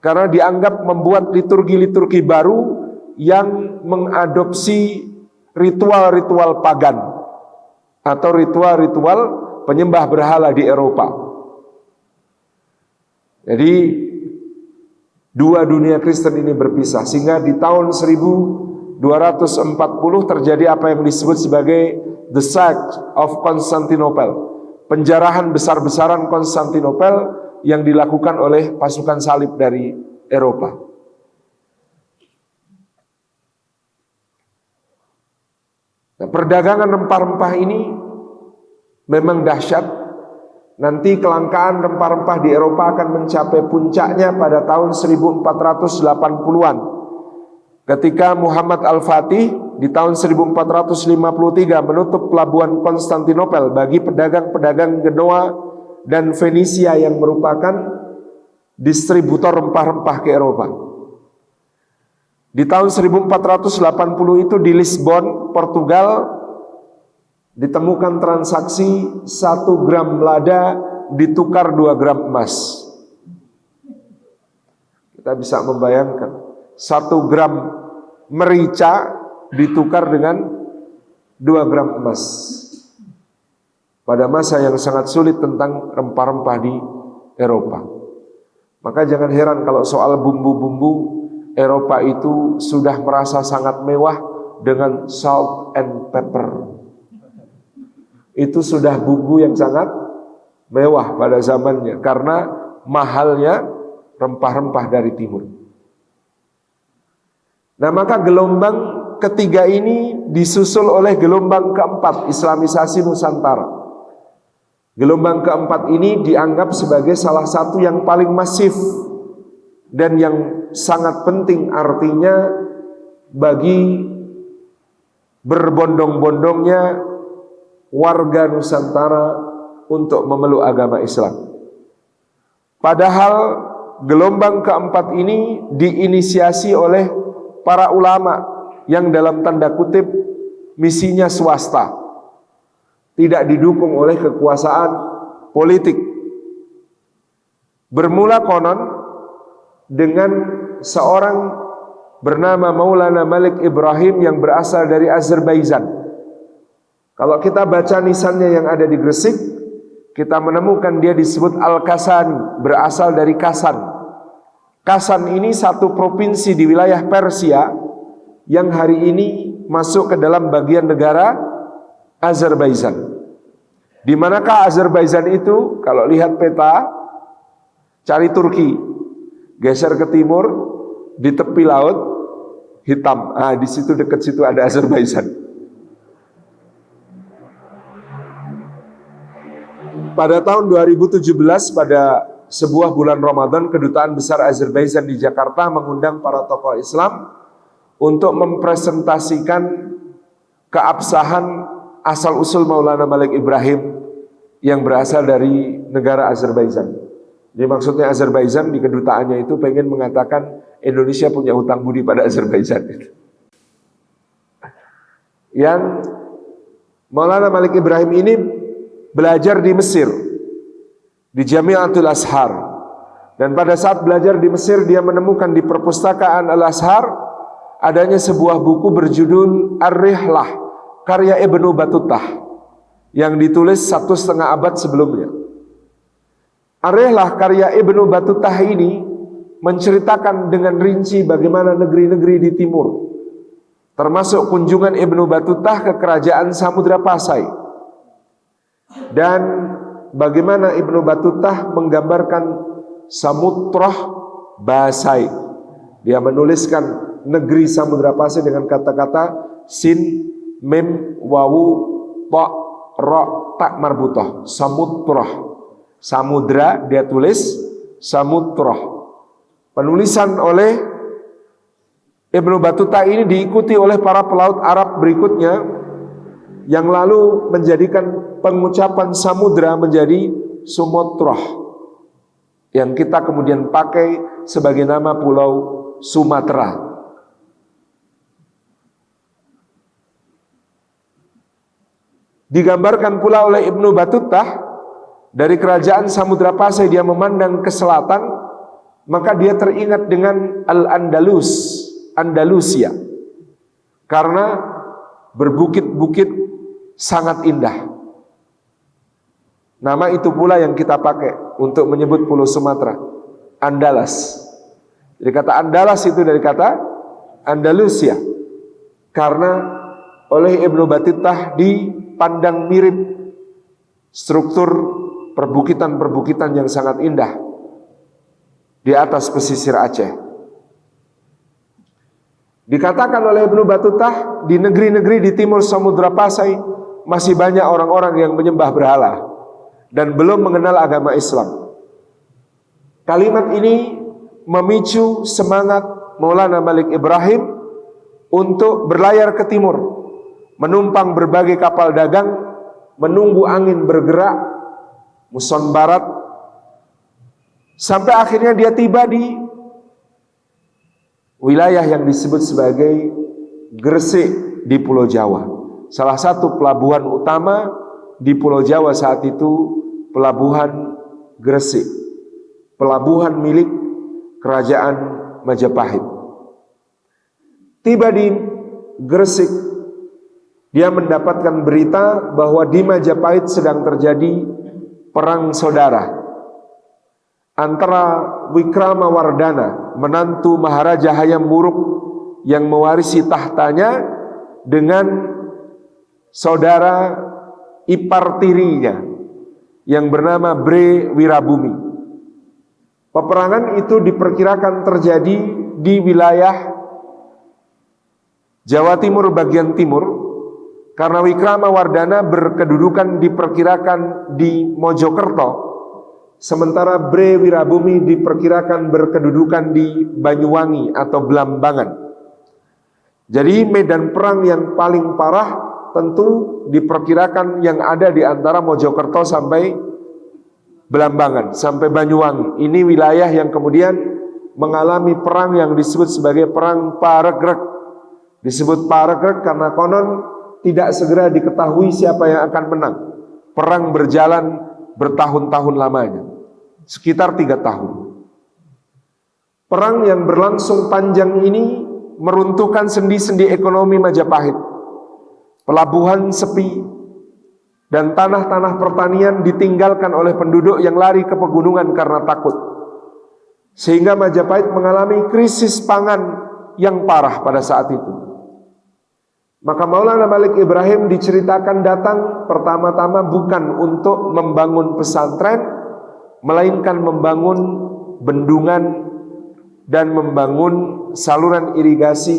karena dianggap membuat liturgi-liturgi baru yang mengadopsi ritual-ritual pagan atau ritual-ritual penyembah berhala di Eropa. Jadi dua dunia Kristen ini berpisah sehingga di tahun 1240 terjadi apa yang disebut sebagai the Siege of Constantinople penjarahan besar-besaran Konstantinopel yang dilakukan oleh pasukan salib dari Eropa. Nah, perdagangan rempah-rempah ini memang dahsyat. Nanti kelangkaan rempah-rempah di Eropa akan mencapai puncaknya pada tahun 1480-an. Ketika Muhammad Al-Fatih di tahun 1453 menutup pelabuhan Konstantinopel bagi pedagang-pedagang Genoa dan Venesia yang merupakan distributor rempah-rempah ke Eropa. Di tahun 1480 itu di Lisbon, Portugal ditemukan transaksi 1 gram lada ditukar 2 gram emas. Kita bisa membayangkan 1 gram merica ditukar dengan 2 gram emas. Pada masa yang sangat sulit tentang rempah-rempah di Eropa. Maka jangan heran kalau soal bumbu-bumbu Eropa itu sudah merasa sangat mewah dengan salt and pepper. Itu sudah bumbu yang sangat mewah pada zamannya karena mahalnya rempah-rempah dari timur. Nah maka gelombang ketiga ini disusul oleh gelombang keempat Islamisasi Nusantara. Gelombang keempat ini dianggap sebagai salah satu yang paling masif dan yang sangat penting artinya bagi berbondong-bondongnya warga Nusantara untuk memeluk agama Islam. Padahal gelombang keempat ini diinisiasi oleh para ulama yang dalam tanda kutip misinya swasta. Tidak didukung oleh kekuasaan politik. Bermula konon dengan seorang bernama Maulana Malik Ibrahim yang berasal dari Azerbaijan. Kalau kita baca nisannya yang ada di Gresik, kita menemukan dia disebut Al-Kasani, berasal dari Kasan. Kasan ini satu provinsi di wilayah Persia yang hari ini masuk ke dalam bagian negara Azerbaijan. Di manakah Azerbaijan itu? Kalau lihat peta, cari Turki. Geser ke timur, di tepi laut hitam. Ah, di situ dekat situ ada Azerbaijan. Pada tahun 2017 pada sebuah bulan Ramadan kedutaan besar Azerbaijan di Jakarta mengundang para tokoh Islam untuk mempresentasikan keabsahan asal usul Maulana Malik Ibrahim yang berasal dari negara Azerbaijan. Jadi maksudnya Azerbaijan di kedutaannya itu pengen mengatakan Indonesia punya hutang budi pada Azerbaijan. Yang Maulana Malik Ibrahim ini belajar di Mesir di Jamiatul Ashar dan pada saat belajar di Mesir dia menemukan di perpustakaan Al Ashar adanya sebuah buku berjudul Ar-Rihlah karya Ibnu Batutah yang ditulis satu setengah abad sebelumnya. Arehlah karya Ibnu Batutah ini menceritakan dengan rinci bagaimana negeri-negeri di timur termasuk kunjungan Ibnu Batutah ke kerajaan Samudra Pasai dan bagaimana Ibnu Batutah menggambarkan Samutrah Basai. Dia menuliskan negeri Samudra Pasai dengan kata-kata sin mim wawu ta ra tak marbutoh. Samutrah Samudra dia tulis Samutrah. Penulisan oleh Ibnu Batuta ini diikuti oleh para pelaut Arab berikutnya yang lalu menjadikan pengucapan samudra menjadi Sumotroh yang kita kemudian pakai sebagai nama pulau Sumatera. Digambarkan pula oleh Ibnu Batutah dari kerajaan Samudra Pasai dia memandang ke selatan, maka dia teringat dengan Al-Andalus, Andalusia. Karena berbukit-bukit sangat indah. Nama itu pula yang kita pakai untuk menyebut Pulau Sumatera, Andalas. Jadi kata Andalas itu dari kata Andalusia. Karena oleh Ibnu Batitah dipandang mirip struktur perbukitan-perbukitan yang sangat indah di atas pesisir Aceh. Dikatakan oleh Ibnu Batutah di negeri-negeri di timur Samudra Pasai masih banyak orang-orang yang menyembah berhala dan belum mengenal agama Islam. Kalimat ini memicu semangat Maulana Malik Ibrahim untuk berlayar ke timur, menumpang berbagai kapal dagang, menunggu angin bergerak muson barat sampai akhirnya dia tiba di wilayah yang disebut sebagai Gresik di Pulau Jawa. Salah satu pelabuhan utama di Pulau Jawa saat itu pelabuhan Gresik. Pelabuhan milik kerajaan Majapahit. Tiba di Gresik, dia mendapatkan berita bahwa di Majapahit sedang terjadi perang saudara antara Wikrama Wardana, menantu Maharaja Hayam Muruk yang mewarisi tahtanya dengan saudara ipar tirinya yang bernama Bre Wirabumi. Peperangan itu diperkirakan terjadi di wilayah Jawa Timur bagian timur karena Wikrama Wardana berkedudukan diperkirakan di Mojokerto Sementara Bre Wirabumi diperkirakan berkedudukan di Banyuwangi atau Belambangan. Jadi medan perang yang paling parah tentu diperkirakan yang ada di antara Mojokerto sampai Belambangan, sampai Banyuwangi. Ini wilayah yang kemudian mengalami perang yang disebut sebagai perang Paregrek. Disebut Paregrek karena konon tidak segera diketahui siapa yang akan menang. Perang berjalan bertahun-tahun lamanya, sekitar tiga tahun. Perang yang berlangsung panjang ini meruntuhkan sendi-sendi ekonomi Majapahit. Pelabuhan sepi dan tanah-tanah pertanian ditinggalkan oleh penduduk yang lari ke pegunungan karena takut. Sehingga Majapahit mengalami krisis pangan yang parah pada saat itu. Maka Maulana Malik Ibrahim diceritakan datang pertama-tama bukan untuk membangun pesantren, melainkan membangun bendungan dan membangun saluran irigasi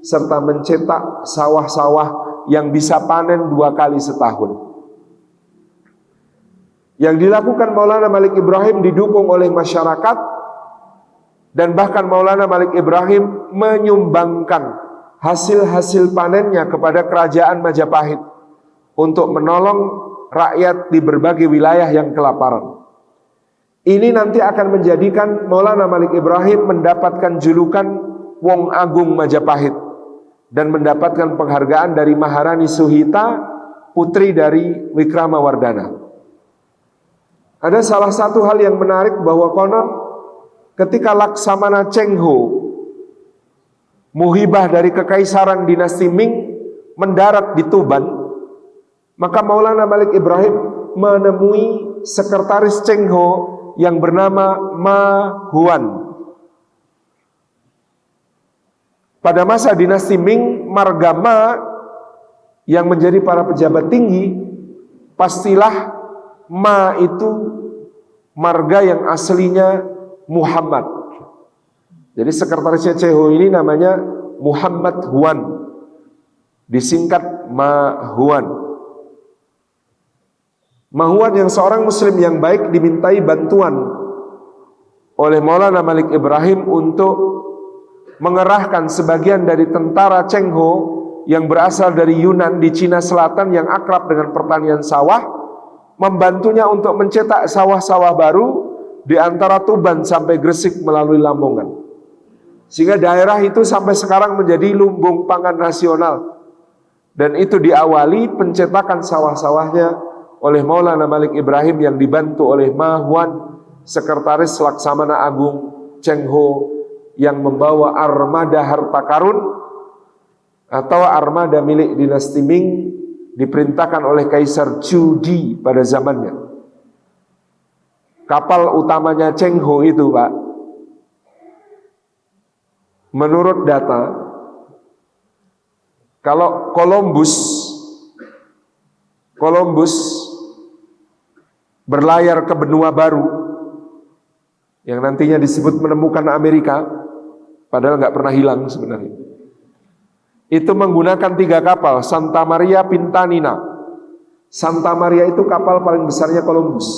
serta mencetak sawah-sawah yang bisa panen dua kali setahun. Yang dilakukan Maulana Malik Ibrahim didukung oleh masyarakat dan bahkan Maulana Malik Ibrahim menyumbangkan hasil-hasil panennya kepada kerajaan Majapahit untuk menolong rakyat di berbagai wilayah yang kelaparan. Ini nanti akan menjadikan Maulana Malik Ibrahim mendapatkan julukan Wong Agung Majapahit dan mendapatkan penghargaan dari Maharani Suhita, putri dari Wikrama Wardana. Ada salah satu hal yang menarik bahwa konon ketika Laksamana Chengho Muhibah dari kekaisaran dinasti Ming mendarat di Tuban, maka Maulana Malik Ibrahim menemui sekretaris Cheng Ho yang bernama Ma Huan. Pada masa dinasti Ming, marga Ma yang menjadi para pejabat tinggi, pastilah Ma itu marga yang aslinya Muhammad. Jadi sekretarisnya Ceho ini namanya Muhammad Huan. Disingkat Mahuan. Mahuan yang seorang muslim yang baik dimintai bantuan oleh Maulana Malik Ibrahim untuk mengerahkan sebagian dari tentara Chengho yang berasal dari Yunan di Cina Selatan yang akrab dengan pertanian sawah membantunya untuk mencetak sawah-sawah baru di antara Tuban sampai Gresik melalui Lamongan. Sehingga daerah itu sampai sekarang menjadi lumbung pangan nasional. Dan itu diawali pencetakan sawah-sawahnya oleh Maulana Malik Ibrahim yang dibantu oleh Mahwan, Sekretaris Laksamana Agung Cheng Ho yang membawa armada harta karun atau armada milik dinasti Ming diperintahkan oleh Kaisar Chu Di pada zamannya. Kapal utamanya Cheng Ho itu, Pak, Menurut data, kalau Columbus Columbus berlayar ke benua baru yang nantinya disebut menemukan Amerika, padahal nggak pernah hilang sebenarnya. Itu menggunakan tiga kapal, Santa Maria Pintanina. Santa Maria itu kapal paling besarnya Columbus.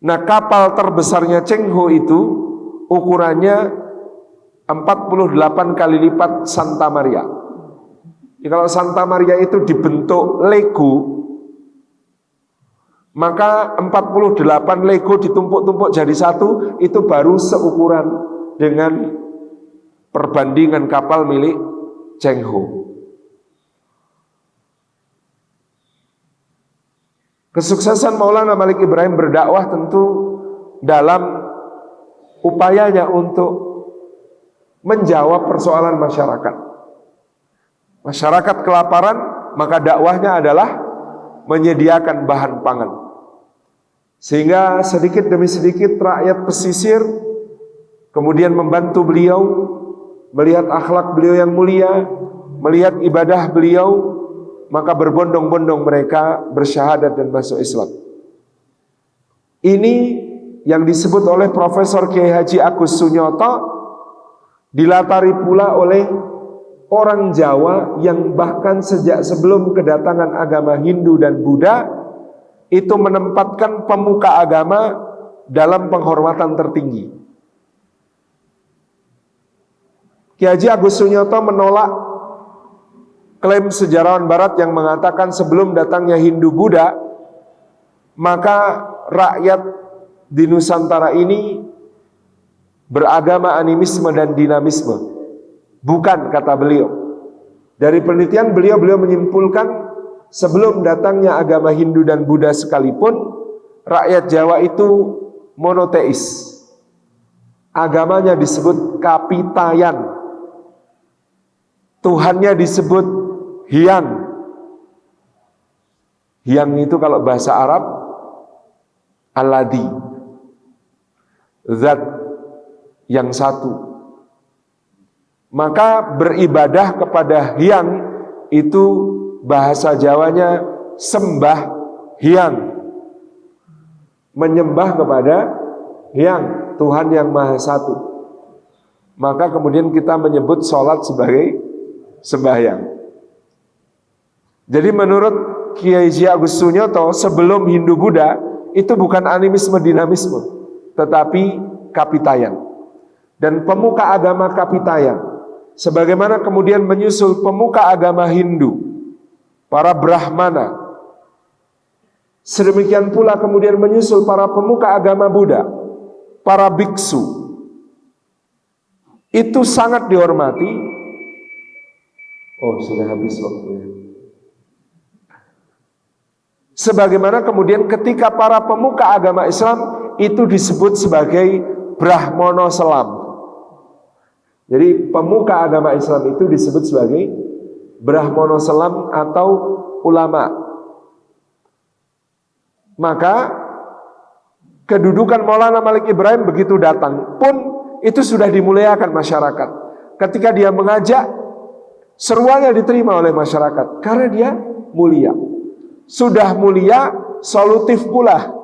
Nah kapal terbesarnya Cheng Ho itu ukurannya 48 kali lipat Santa Maria. Jadi kalau Santa Maria itu dibentuk Lego, maka 48 Lego ditumpuk-tumpuk jadi satu, itu baru seukuran dengan perbandingan kapal milik Cheng Ho. Kesuksesan Maulana Malik Ibrahim berdakwah tentu dalam upayanya untuk menjawab persoalan masyarakat. Masyarakat kelaparan, maka dakwahnya adalah menyediakan bahan pangan. Sehingga sedikit demi sedikit rakyat pesisir kemudian membantu beliau melihat akhlak beliau yang mulia, melihat ibadah beliau, maka berbondong-bondong mereka bersyahadat dan masuk Islam. Ini yang disebut oleh Profesor Kiai Haji Agus Sunyoto dilatari pula oleh orang Jawa yang bahkan sejak sebelum kedatangan agama Hindu dan Buddha itu menempatkan pemuka agama dalam penghormatan tertinggi. Ki Haji Agus Sunyoto menolak klaim sejarawan barat yang mengatakan sebelum datangnya Hindu Buddha maka rakyat di Nusantara ini beragama animisme dan dinamisme. Bukan kata beliau. Dari penelitian beliau beliau menyimpulkan sebelum datangnya agama Hindu dan Buddha sekalipun rakyat Jawa itu monoteis. Agamanya disebut kapitayan Tuhannya disebut Hyang. Hyang itu kalau bahasa Arab Aladi. Zat yang satu. Maka beribadah kepada Hyang itu bahasa Jawanya sembah Hyang. Menyembah kepada Hyang, Tuhan yang Maha Satu. Maka kemudian kita menyebut sholat sebagai sembahyang. Jadi menurut Kiai Ji Agus Sunyoto sebelum Hindu Buddha itu bukan animisme dinamisme, tetapi kapitayan. Dan pemuka agama kapitayan, sebagaimana kemudian menyusul pemuka agama Hindu, para Brahmana, sedemikian pula kemudian menyusul para pemuka agama Buddha, para biksu, itu sangat dihormati Oh, sudah habis waktunya. Sebagaimana kemudian ketika para pemuka agama Islam itu disebut sebagai Brahmono Selam. Jadi pemuka agama Islam itu disebut sebagai Brahmono Selam atau ulama. Maka kedudukan Maulana Malik Ibrahim begitu datang pun itu sudah dimuliakan masyarakat. Ketika dia mengajak Seruannya diterima oleh masyarakat karena dia mulia. Sudah mulia, solutif pula.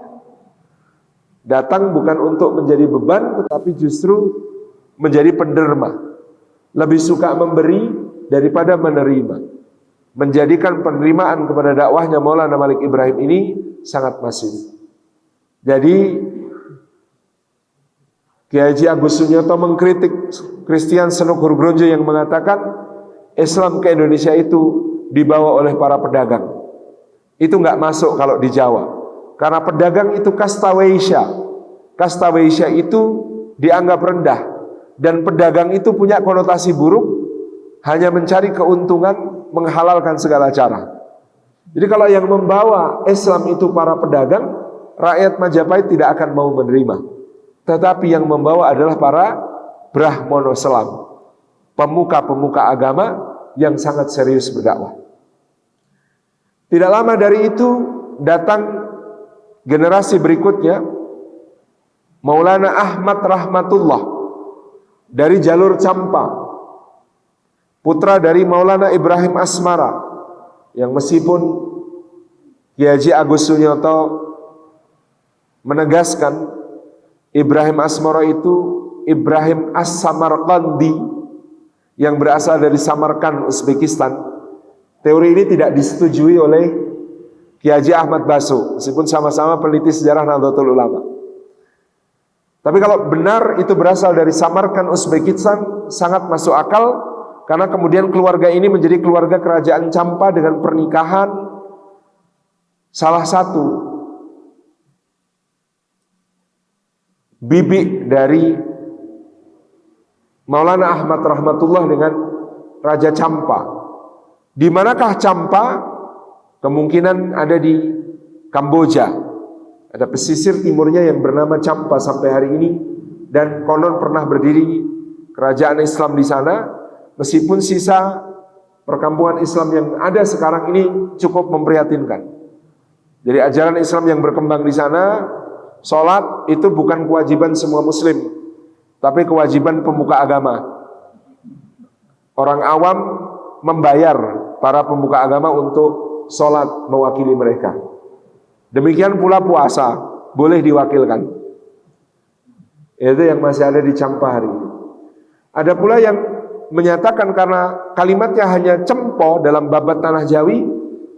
Datang bukan untuk menjadi beban, tetapi justru menjadi penderma. Lebih suka memberi daripada menerima. Menjadikan penerimaan kepada dakwahnya Maulana Malik Ibrahim ini sangat masif. Jadi Kiai Haji Agus Sunyoto mengkritik Christian Senuk Hurgronjo yang mengatakan Islam ke Indonesia itu dibawa oleh para pedagang. Itu nggak masuk kalau di Jawa. Karena pedagang itu kasta Weisya. Kasta Weisya itu dianggap rendah. Dan pedagang itu punya konotasi buruk, hanya mencari keuntungan, menghalalkan segala cara. Jadi kalau yang membawa Islam itu para pedagang, rakyat Majapahit tidak akan mau menerima. Tetapi yang membawa adalah para Brahmono Selam pemuka-pemuka agama yang sangat serius berdakwah. Tidak lama dari itu datang generasi berikutnya Maulana Ahmad Rahmatullah dari jalur Campa putra dari Maulana Ibrahim Asmara yang meskipun Kiai Agus Sunyoto menegaskan Ibrahim Asmara itu Ibrahim As-Samarqandi yang berasal dari Samarkand, Uzbekistan. Teori ini tidak disetujui oleh Kiai Ahmad Baso, meskipun sama-sama peneliti sejarah Nahdlatul Ulama. Tapi kalau benar itu berasal dari Samarkand, Uzbekistan, sangat masuk akal karena kemudian keluarga ini menjadi keluarga kerajaan Campa dengan pernikahan salah satu bibi dari Maulana Ahmad rahmatullah dengan Raja Campa. Di manakah Campa? Kemungkinan ada di Kamboja. Ada pesisir timurnya yang bernama Campa sampai hari ini dan konon pernah berdiri kerajaan Islam di sana meskipun sisa perkampungan Islam yang ada sekarang ini cukup memprihatinkan. Jadi ajaran Islam yang berkembang di sana, sholat itu bukan kewajiban semua muslim, tapi kewajiban pemuka agama. Orang awam membayar para pemuka agama untuk sholat mewakili mereka. Demikian pula puasa, boleh diwakilkan. Itu yang masih ada di Campa hari ini. Ada pula yang menyatakan karena kalimatnya hanya cempo dalam babat tanah Jawi,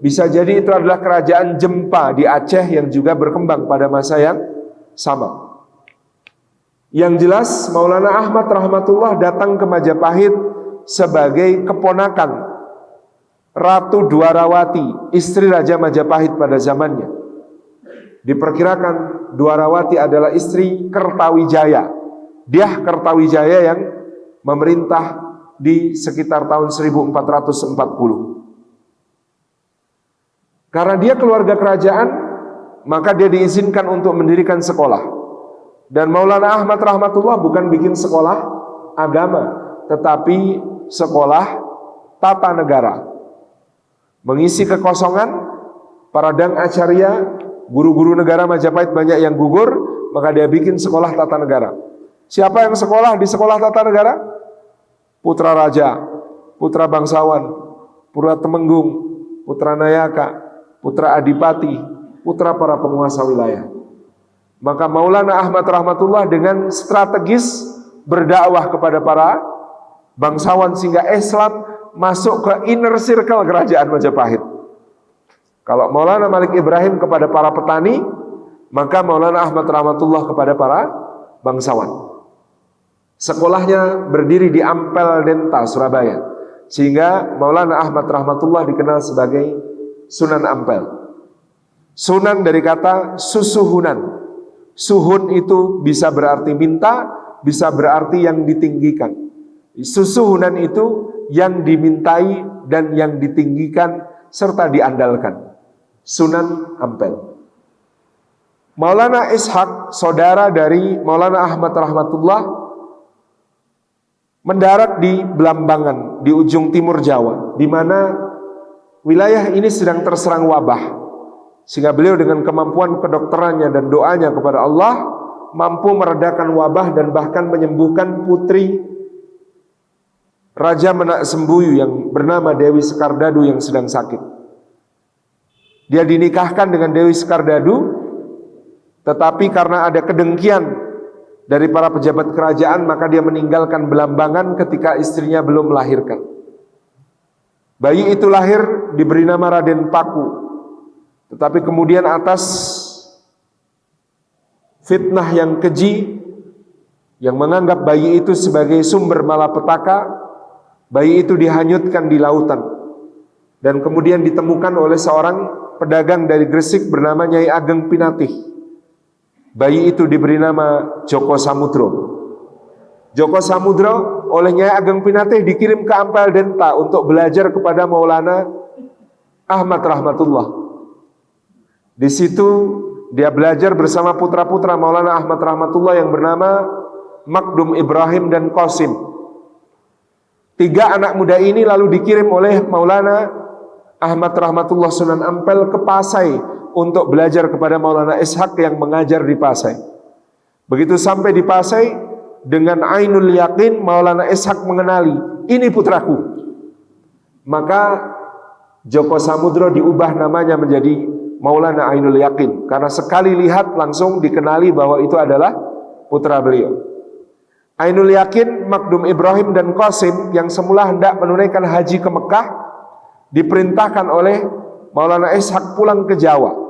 bisa jadi itu adalah kerajaan Jempa di Aceh yang juga berkembang pada masa yang sama. Yang jelas Maulana Ahmad rahmatullah datang ke Majapahit sebagai keponakan Ratu Dwarawati, istri Raja Majapahit pada zamannya. Diperkirakan Dwarawati adalah istri Kertawijaya. Dia Kertawijaya yang memerintah di sekitar tahun 1440. Karena dia keluarga kerajaan, maka dia diizinkan untuk mendirikan sekolah. Dan Maulana Ahmad rahmatullah bukan bikin sekolah agama, tetapi sekolah tata negara. Mengisi kekosongan para dang acarya, guru-guru negara Majapahit banyak yang gugur, maka dia bikin sekolah tata negara. Siapa yang sekolah di sekolah tata negara? Putra raja, putra bangsawan, putra temenggung, putra nayaka, putra adipati, putra para penguasa wilayah. Maka Maulana Ahmad Rahmatullah dengan strategis berdakwah kepada para bangsawan sehingga Islam masuk ke inner circle kerajaan Majapahit. Kalau Maulana Malik Ibrahim kepada para petani, maka Maulana Ahmad Rahmatullah kepada para bangsawan. Sekolahnya berdiri di Ampel Denta, Surabaya. Sehingga Maulana Ahmad Rahmatullah dikenal sebagai Sunan Ampel. Sunan dari kata susuhunan. Suhun itu bisa berarti minta, bisa berarti yang ditinggikan. Susuhunan itu yang dimintai dan yang ditinggikan serta diandalkan. Sunan Ampel. Maulana Ishak, saudara dari Maulana Ahmad Rahmatullah, mendarat di Belambangan di ujung timur Jawa di mana wilayah ini sedang terserang wabah sehingga beliau dengan kemampuan kedokterannya dan doanya kepada Allah mampu meredakan wabah dan bahkan menyembuhkan putri Raja Menak Sembuyu yang bernama Dewi Sekardadu yang sedang sakit. Dia dinikahkan dengan Dewi Sekardadu, tetapi karena ada kedengkian dari para pejabat kerajaan maka dia meninggalkan belambangan ketika istrinya belum melahirkan. Bayi itu lahir diberi nama Raden Paku. Tetapi kemudian atas fitnah yang keji yang menganggap bayi itu sebagai sumber malapetaka, bayi itu dihanyutkan di lautan dan kemudian ditemukan oleh seorang pedagang dari Gresik bernama Nyai Ageng Pinatih. Bayi itu diberi nama Joko Samudro. Joko Samudro oleh Nyai Ageng Pinatih dikirim ke Ampel Denta untuk belajar kepada Maulana Ahmad Rahmatullah. Di situ dia belajar bersama putra-putra Maulana Ahmad Rahmatullah yang bernama Makdum Ibrahim dan Qasim. Tiga anak muda ini lalu dikirim oleh Maulana Ahmad Rahmatullah Sunan Ampel ke Pasai untuk belajar kepada Maulana Ishak yang mengajar di Pasai. Begitu sampai di Pasai, dengan ainul yakin Maulana Ishak mengenali, ini putraku. Maka Joko Samudro diubah namanya menjadi Maulana Ainul Yakin karena sekali lihat langsung dikenali bahwa itu adalah putra beliau. Ainul Yakin, Makdum Ibrahim dan Qasim yang semula hendak menunaikan haji ke Mekah diperintahkan oleh Maulana Ishak pulang ke Jawa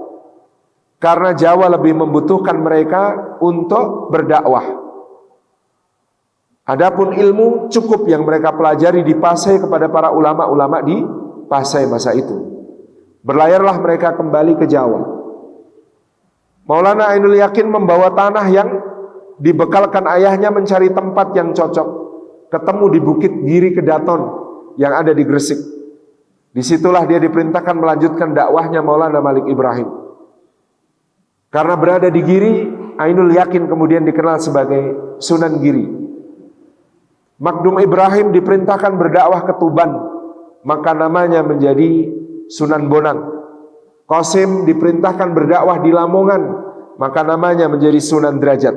karena Jawa lebih membutuhkan mereka untuk berdakwah. Adapun ilmu cukup yang mereka pelajari di Pasai kepada para ulama-ulama di Pasai masa itu. Berlayarlah mereka kembali ke Jawa. Maulana Ainul Yakin membawa tanah yang dibekalkan ayahnya mencari tempat yang cocok. ketemu di Bukit Giri Kedaton yang ada di Gresik. Di situlah dia diperintahkan melanjutkan dakwahnya Maulana Malik Ibrahim. Karena berada di Giri, Ainul Yakin kemudian dikenal sebagai Sunan Giri. Makdum Ibrahim diperintahkan berdakwah ke Tuban, maka namanya menjadi Sunan Bonang. Qasim diperintahkan berdakwah di Lamongan, maka namanya menjadi Sunan Derajat.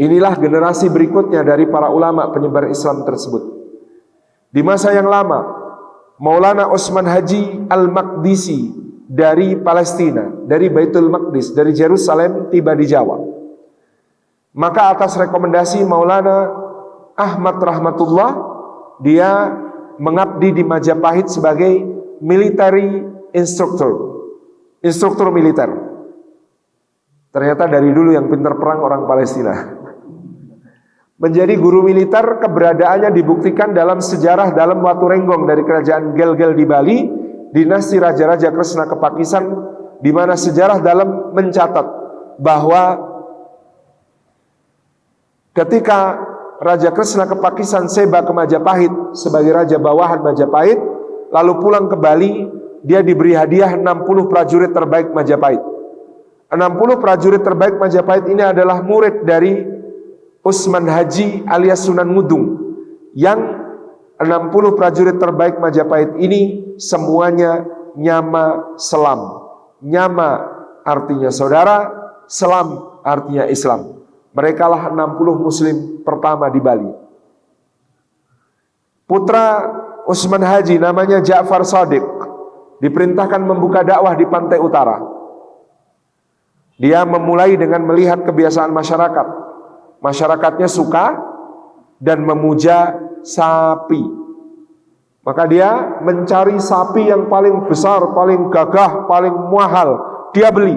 Inilah generasi berikutnya dari para ulama penyebar Islam tersebut. Di masa yang lama, Maulana Osman Haji Al-Maqdisi dari Palestina, dari Baitul Maqdis, dari Jerusalem tiba di Jawa. Maka atas rekomendasi Maulana Ahmad Rahmatullah, dia mengabdi di Majapahit sebagai military instruktur, instruktur militer. Ternyata dari dulu yang pintar perang orang Palestina. Menjadi guru militer keberadaannya dibuktikan dalam sejarah dalam Watu Renggong dari kerajaan Gel-Gel di Bali, dinasti Raja-Raja Kresna Kepakisan, di mana sejarah dalam mencatat bahwa ketika Raja Kresna Kepakisan seba ke Majapahit sebagai raja bawahan Majapahit, lalu pulang ke Bali, dia diberi hadiah 60 prajurit terbaik Majapahit. 60 prajurit terbaik Majapahit ini adalah murid dari Usman Haji alias Sunan Ngudung yang 60 prajurit terbaik Majapahit ini semuanya nyama selam. Nyama artinya saudara, selam artinya Islam. Mereka lah 60 muslim pertama di Bali. Putra Usman Haji namanya Ja'far Sadiq diperintahkan membuka dakwah di pantai utara. Dia memulai dengan melihat kebiasaan masyarakat. Masyarakatnya suka dan memuja sapi. Maka dia mencari sapi yang paling besar, paling gagah, paling mahal. Dia beli.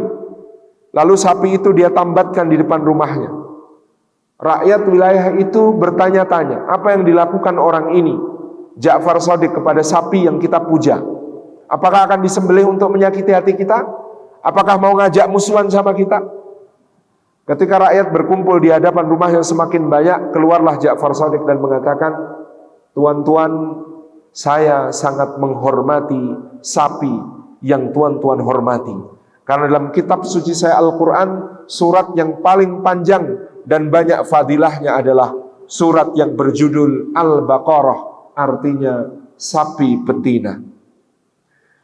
Lalu sapi itu dia tambatkan di depan rumahnya. Rakyat wilayah itu bertanya-tanya, apa yang dilakukan orang ini? Ja'far Sadiq kepada sapi yang kita puja. Apakah akan disembelih untuk menyakiti hati kita? Apakah mau ngajak musuhan sama kita? Ketika rakyat berkumpul di hadapan rumah yang semakin banyak, keluarlah Ja'far Sadiq dan mengatakan, Tuan-tuan, saya sangat menghormati sapi yang tuan-tuan hormati. Karena dalam kitab suci saya Al-Quran, surat yang paling panjang dan banyak fadilahnya adalah surat yang berjudul Al-Baqarah, artinya sapi betina.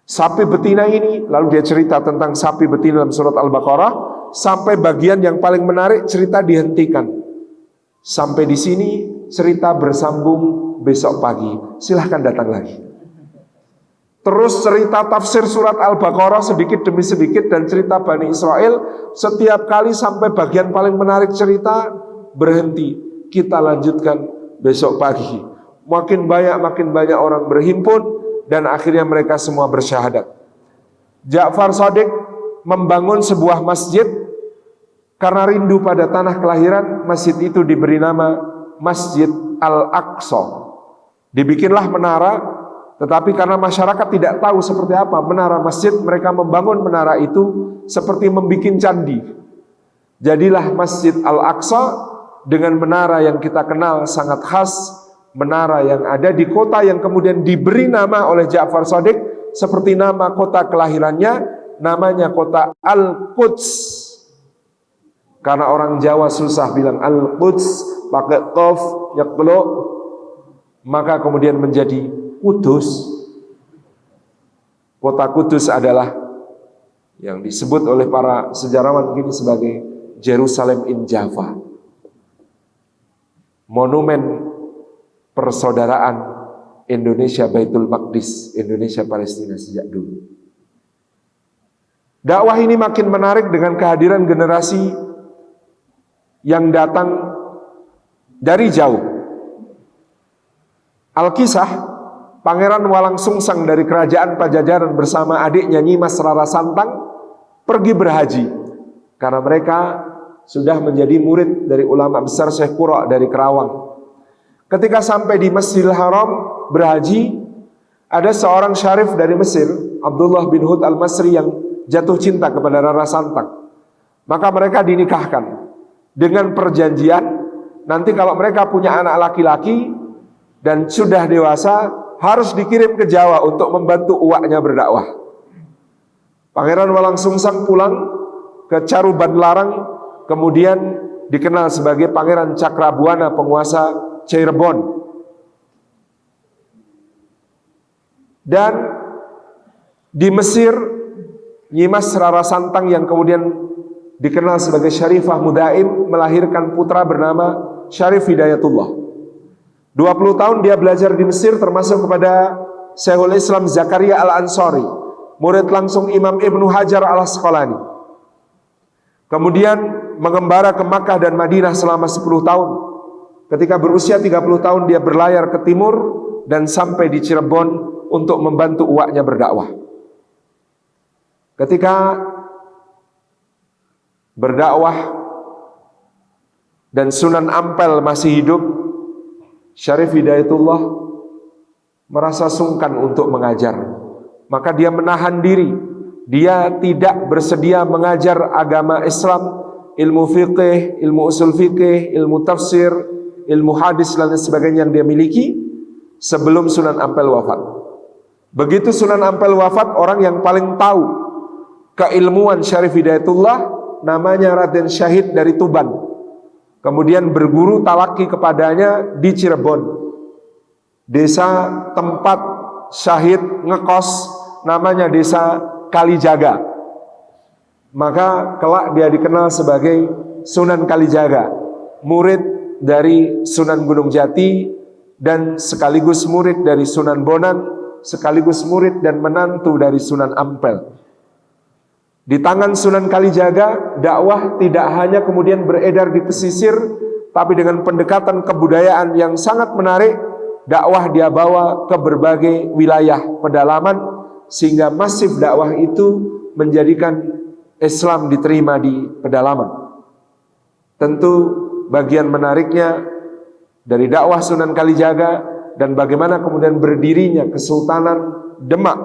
Sapi betina ini, lalu dia cerita tentang sapi betina dalam surat Al-Baqarah, sampai bagian yang paling menarik cerita dihentikan. Sampai di sini cerita bersambung besok pagi. Silahkan datang lagi. Terus cerita tafsir surat Al-Baqarah sedikit demi sedikit dan cerita Bani Israel setiap kali sampai bagian paling menarik cerita berhenti. Kita lanjutkan besok pagi. Makin banyak makin banyak orang berhimpun dan akhirnya mereka semua bersyahadat. Ja'far Sadiq membangun sebuah masjid karena rindu pada tanah kelahiran, masjid itu diberi nama Masjid Al-Aqsa. Dibikinlah menara, tetapi karena masyarakat tidak tahu seperti apa menara masjid, mereka membangun menara itu seperti membuat candi. Jadilah Masjid Al-Aqsa dengan menara yang kita kenal sangat khas menara yang ada di kota yang kemudian diberi nama oleh Ja'far Sadiq seperti nama kota kelahirannya namanya kota Al-Quds karena orang Jawa susah bilang Al-Quds pakai qaf yaklo maka kemudian menjadi Kudus kota Kudus adalah yang disebut oleh para sejarawan ini sebagai Jerusalem in Java monumen persaudaraan Indonesia Baitul Maqdis, Indonesia Palestina sejak dulu. Dakwah ini makin menarik dengan kehadiran generasi yang datang dari jauh. Alkisah, Pangeran Walang Sungsang dari kerajaan Pajajaran bersama adiknya Nyimas Rara Santang pergi berhaji karena mereka sudah menjadi murid dari ulama besar Syekh Qura dari Kerawang Ketika sampai di Masjidil Haram berhaji, ada seorang syarif dari Mesir, Abdullah bin Hud al-Masri yang jatuh cinta kepada Rara Santang. Maka mereka dinikahkan dengan perjanjian nanti kalau mereka punya anak laki-laki dan sudah dewasa harus dikirim ke Jawa untuk membantu uaknya berdakwah. Pangeran Walang Sungsang pulang ke Caruban Larang kemudian dikenal sebagai Pangeran Cakrabuana penguasa Cirebon. Dan di Mesir Nyimas Rara Santang yang kemudian dikenal sebagai Syarifah Mudaim melahirkan putra bernama Syarif Hidayatullah. 20 tahun dia belajar di Mesir termasuk kepada Syekhul Islam Zakaria Al-Ansari, murid langsung Imam Ibnu Hajar Al-Asqalani. Kemudian mengembara ke Makkah dan Madinah selama 10 tahun. Ketika berusia 30 tahun dia berlayar ke timur dan sampai di Cirebon untuk membantu uaknya berdakwah. Ketika berdakwah dan Sunan Ampel masih hidup, Syarif Hidayatullah merasa sungkan untuk mengajar. Maka dia menahan diri. Dia tidak bersedia mengajar agama Islam, ilmu fikih, ilmu usul fikih, ilmu tafsir, ilmu hadis dan sebagainya yang dia miliki sebelum Sunan Ampel wafat. Begitu Sunan Ampel wafat, orang yang paling tahu keilmuan Syarif Hidayatullah namanya Raden Syahid dari Tuban. Kemudian berguru talaki kepadanya di Cirebon. Desa tempat Syahid ngekos namanya desa Kalijaga. Maka kelak dia dikenal sebagai Sunan Kalijaga, murid dari Sunan Gunung Jati dan sekaligus murid dari Sunan Bonan, sekaligus murid dan menantu dari Sunan Ampel. Di tangan Sunan Kalijaga, dakwah tidak hanya kemudian beredar di pesisir, tapi dengan pendekatan kebudayaan yang sangat menarik, dakwah dia bawa ke berbagai wilayah pedalaman, sehingga masif dakwah itu menjadikan Islam diterima di pedalaman. Tentu bagian menariknya dari dakwah Sunan Kalijaga dan bagaimana kemudian berdirinya Kesultanan Demak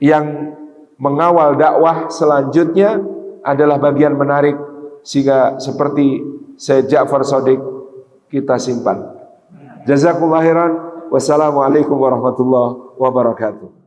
yang mengawal dakwah selanjutnya adalah bagian menarik sehingga seperti Syed Ja'far Sodik kita simpan. Jazakumullah khairan. Wassalamualaikum warahmatullahi wabarakatuh.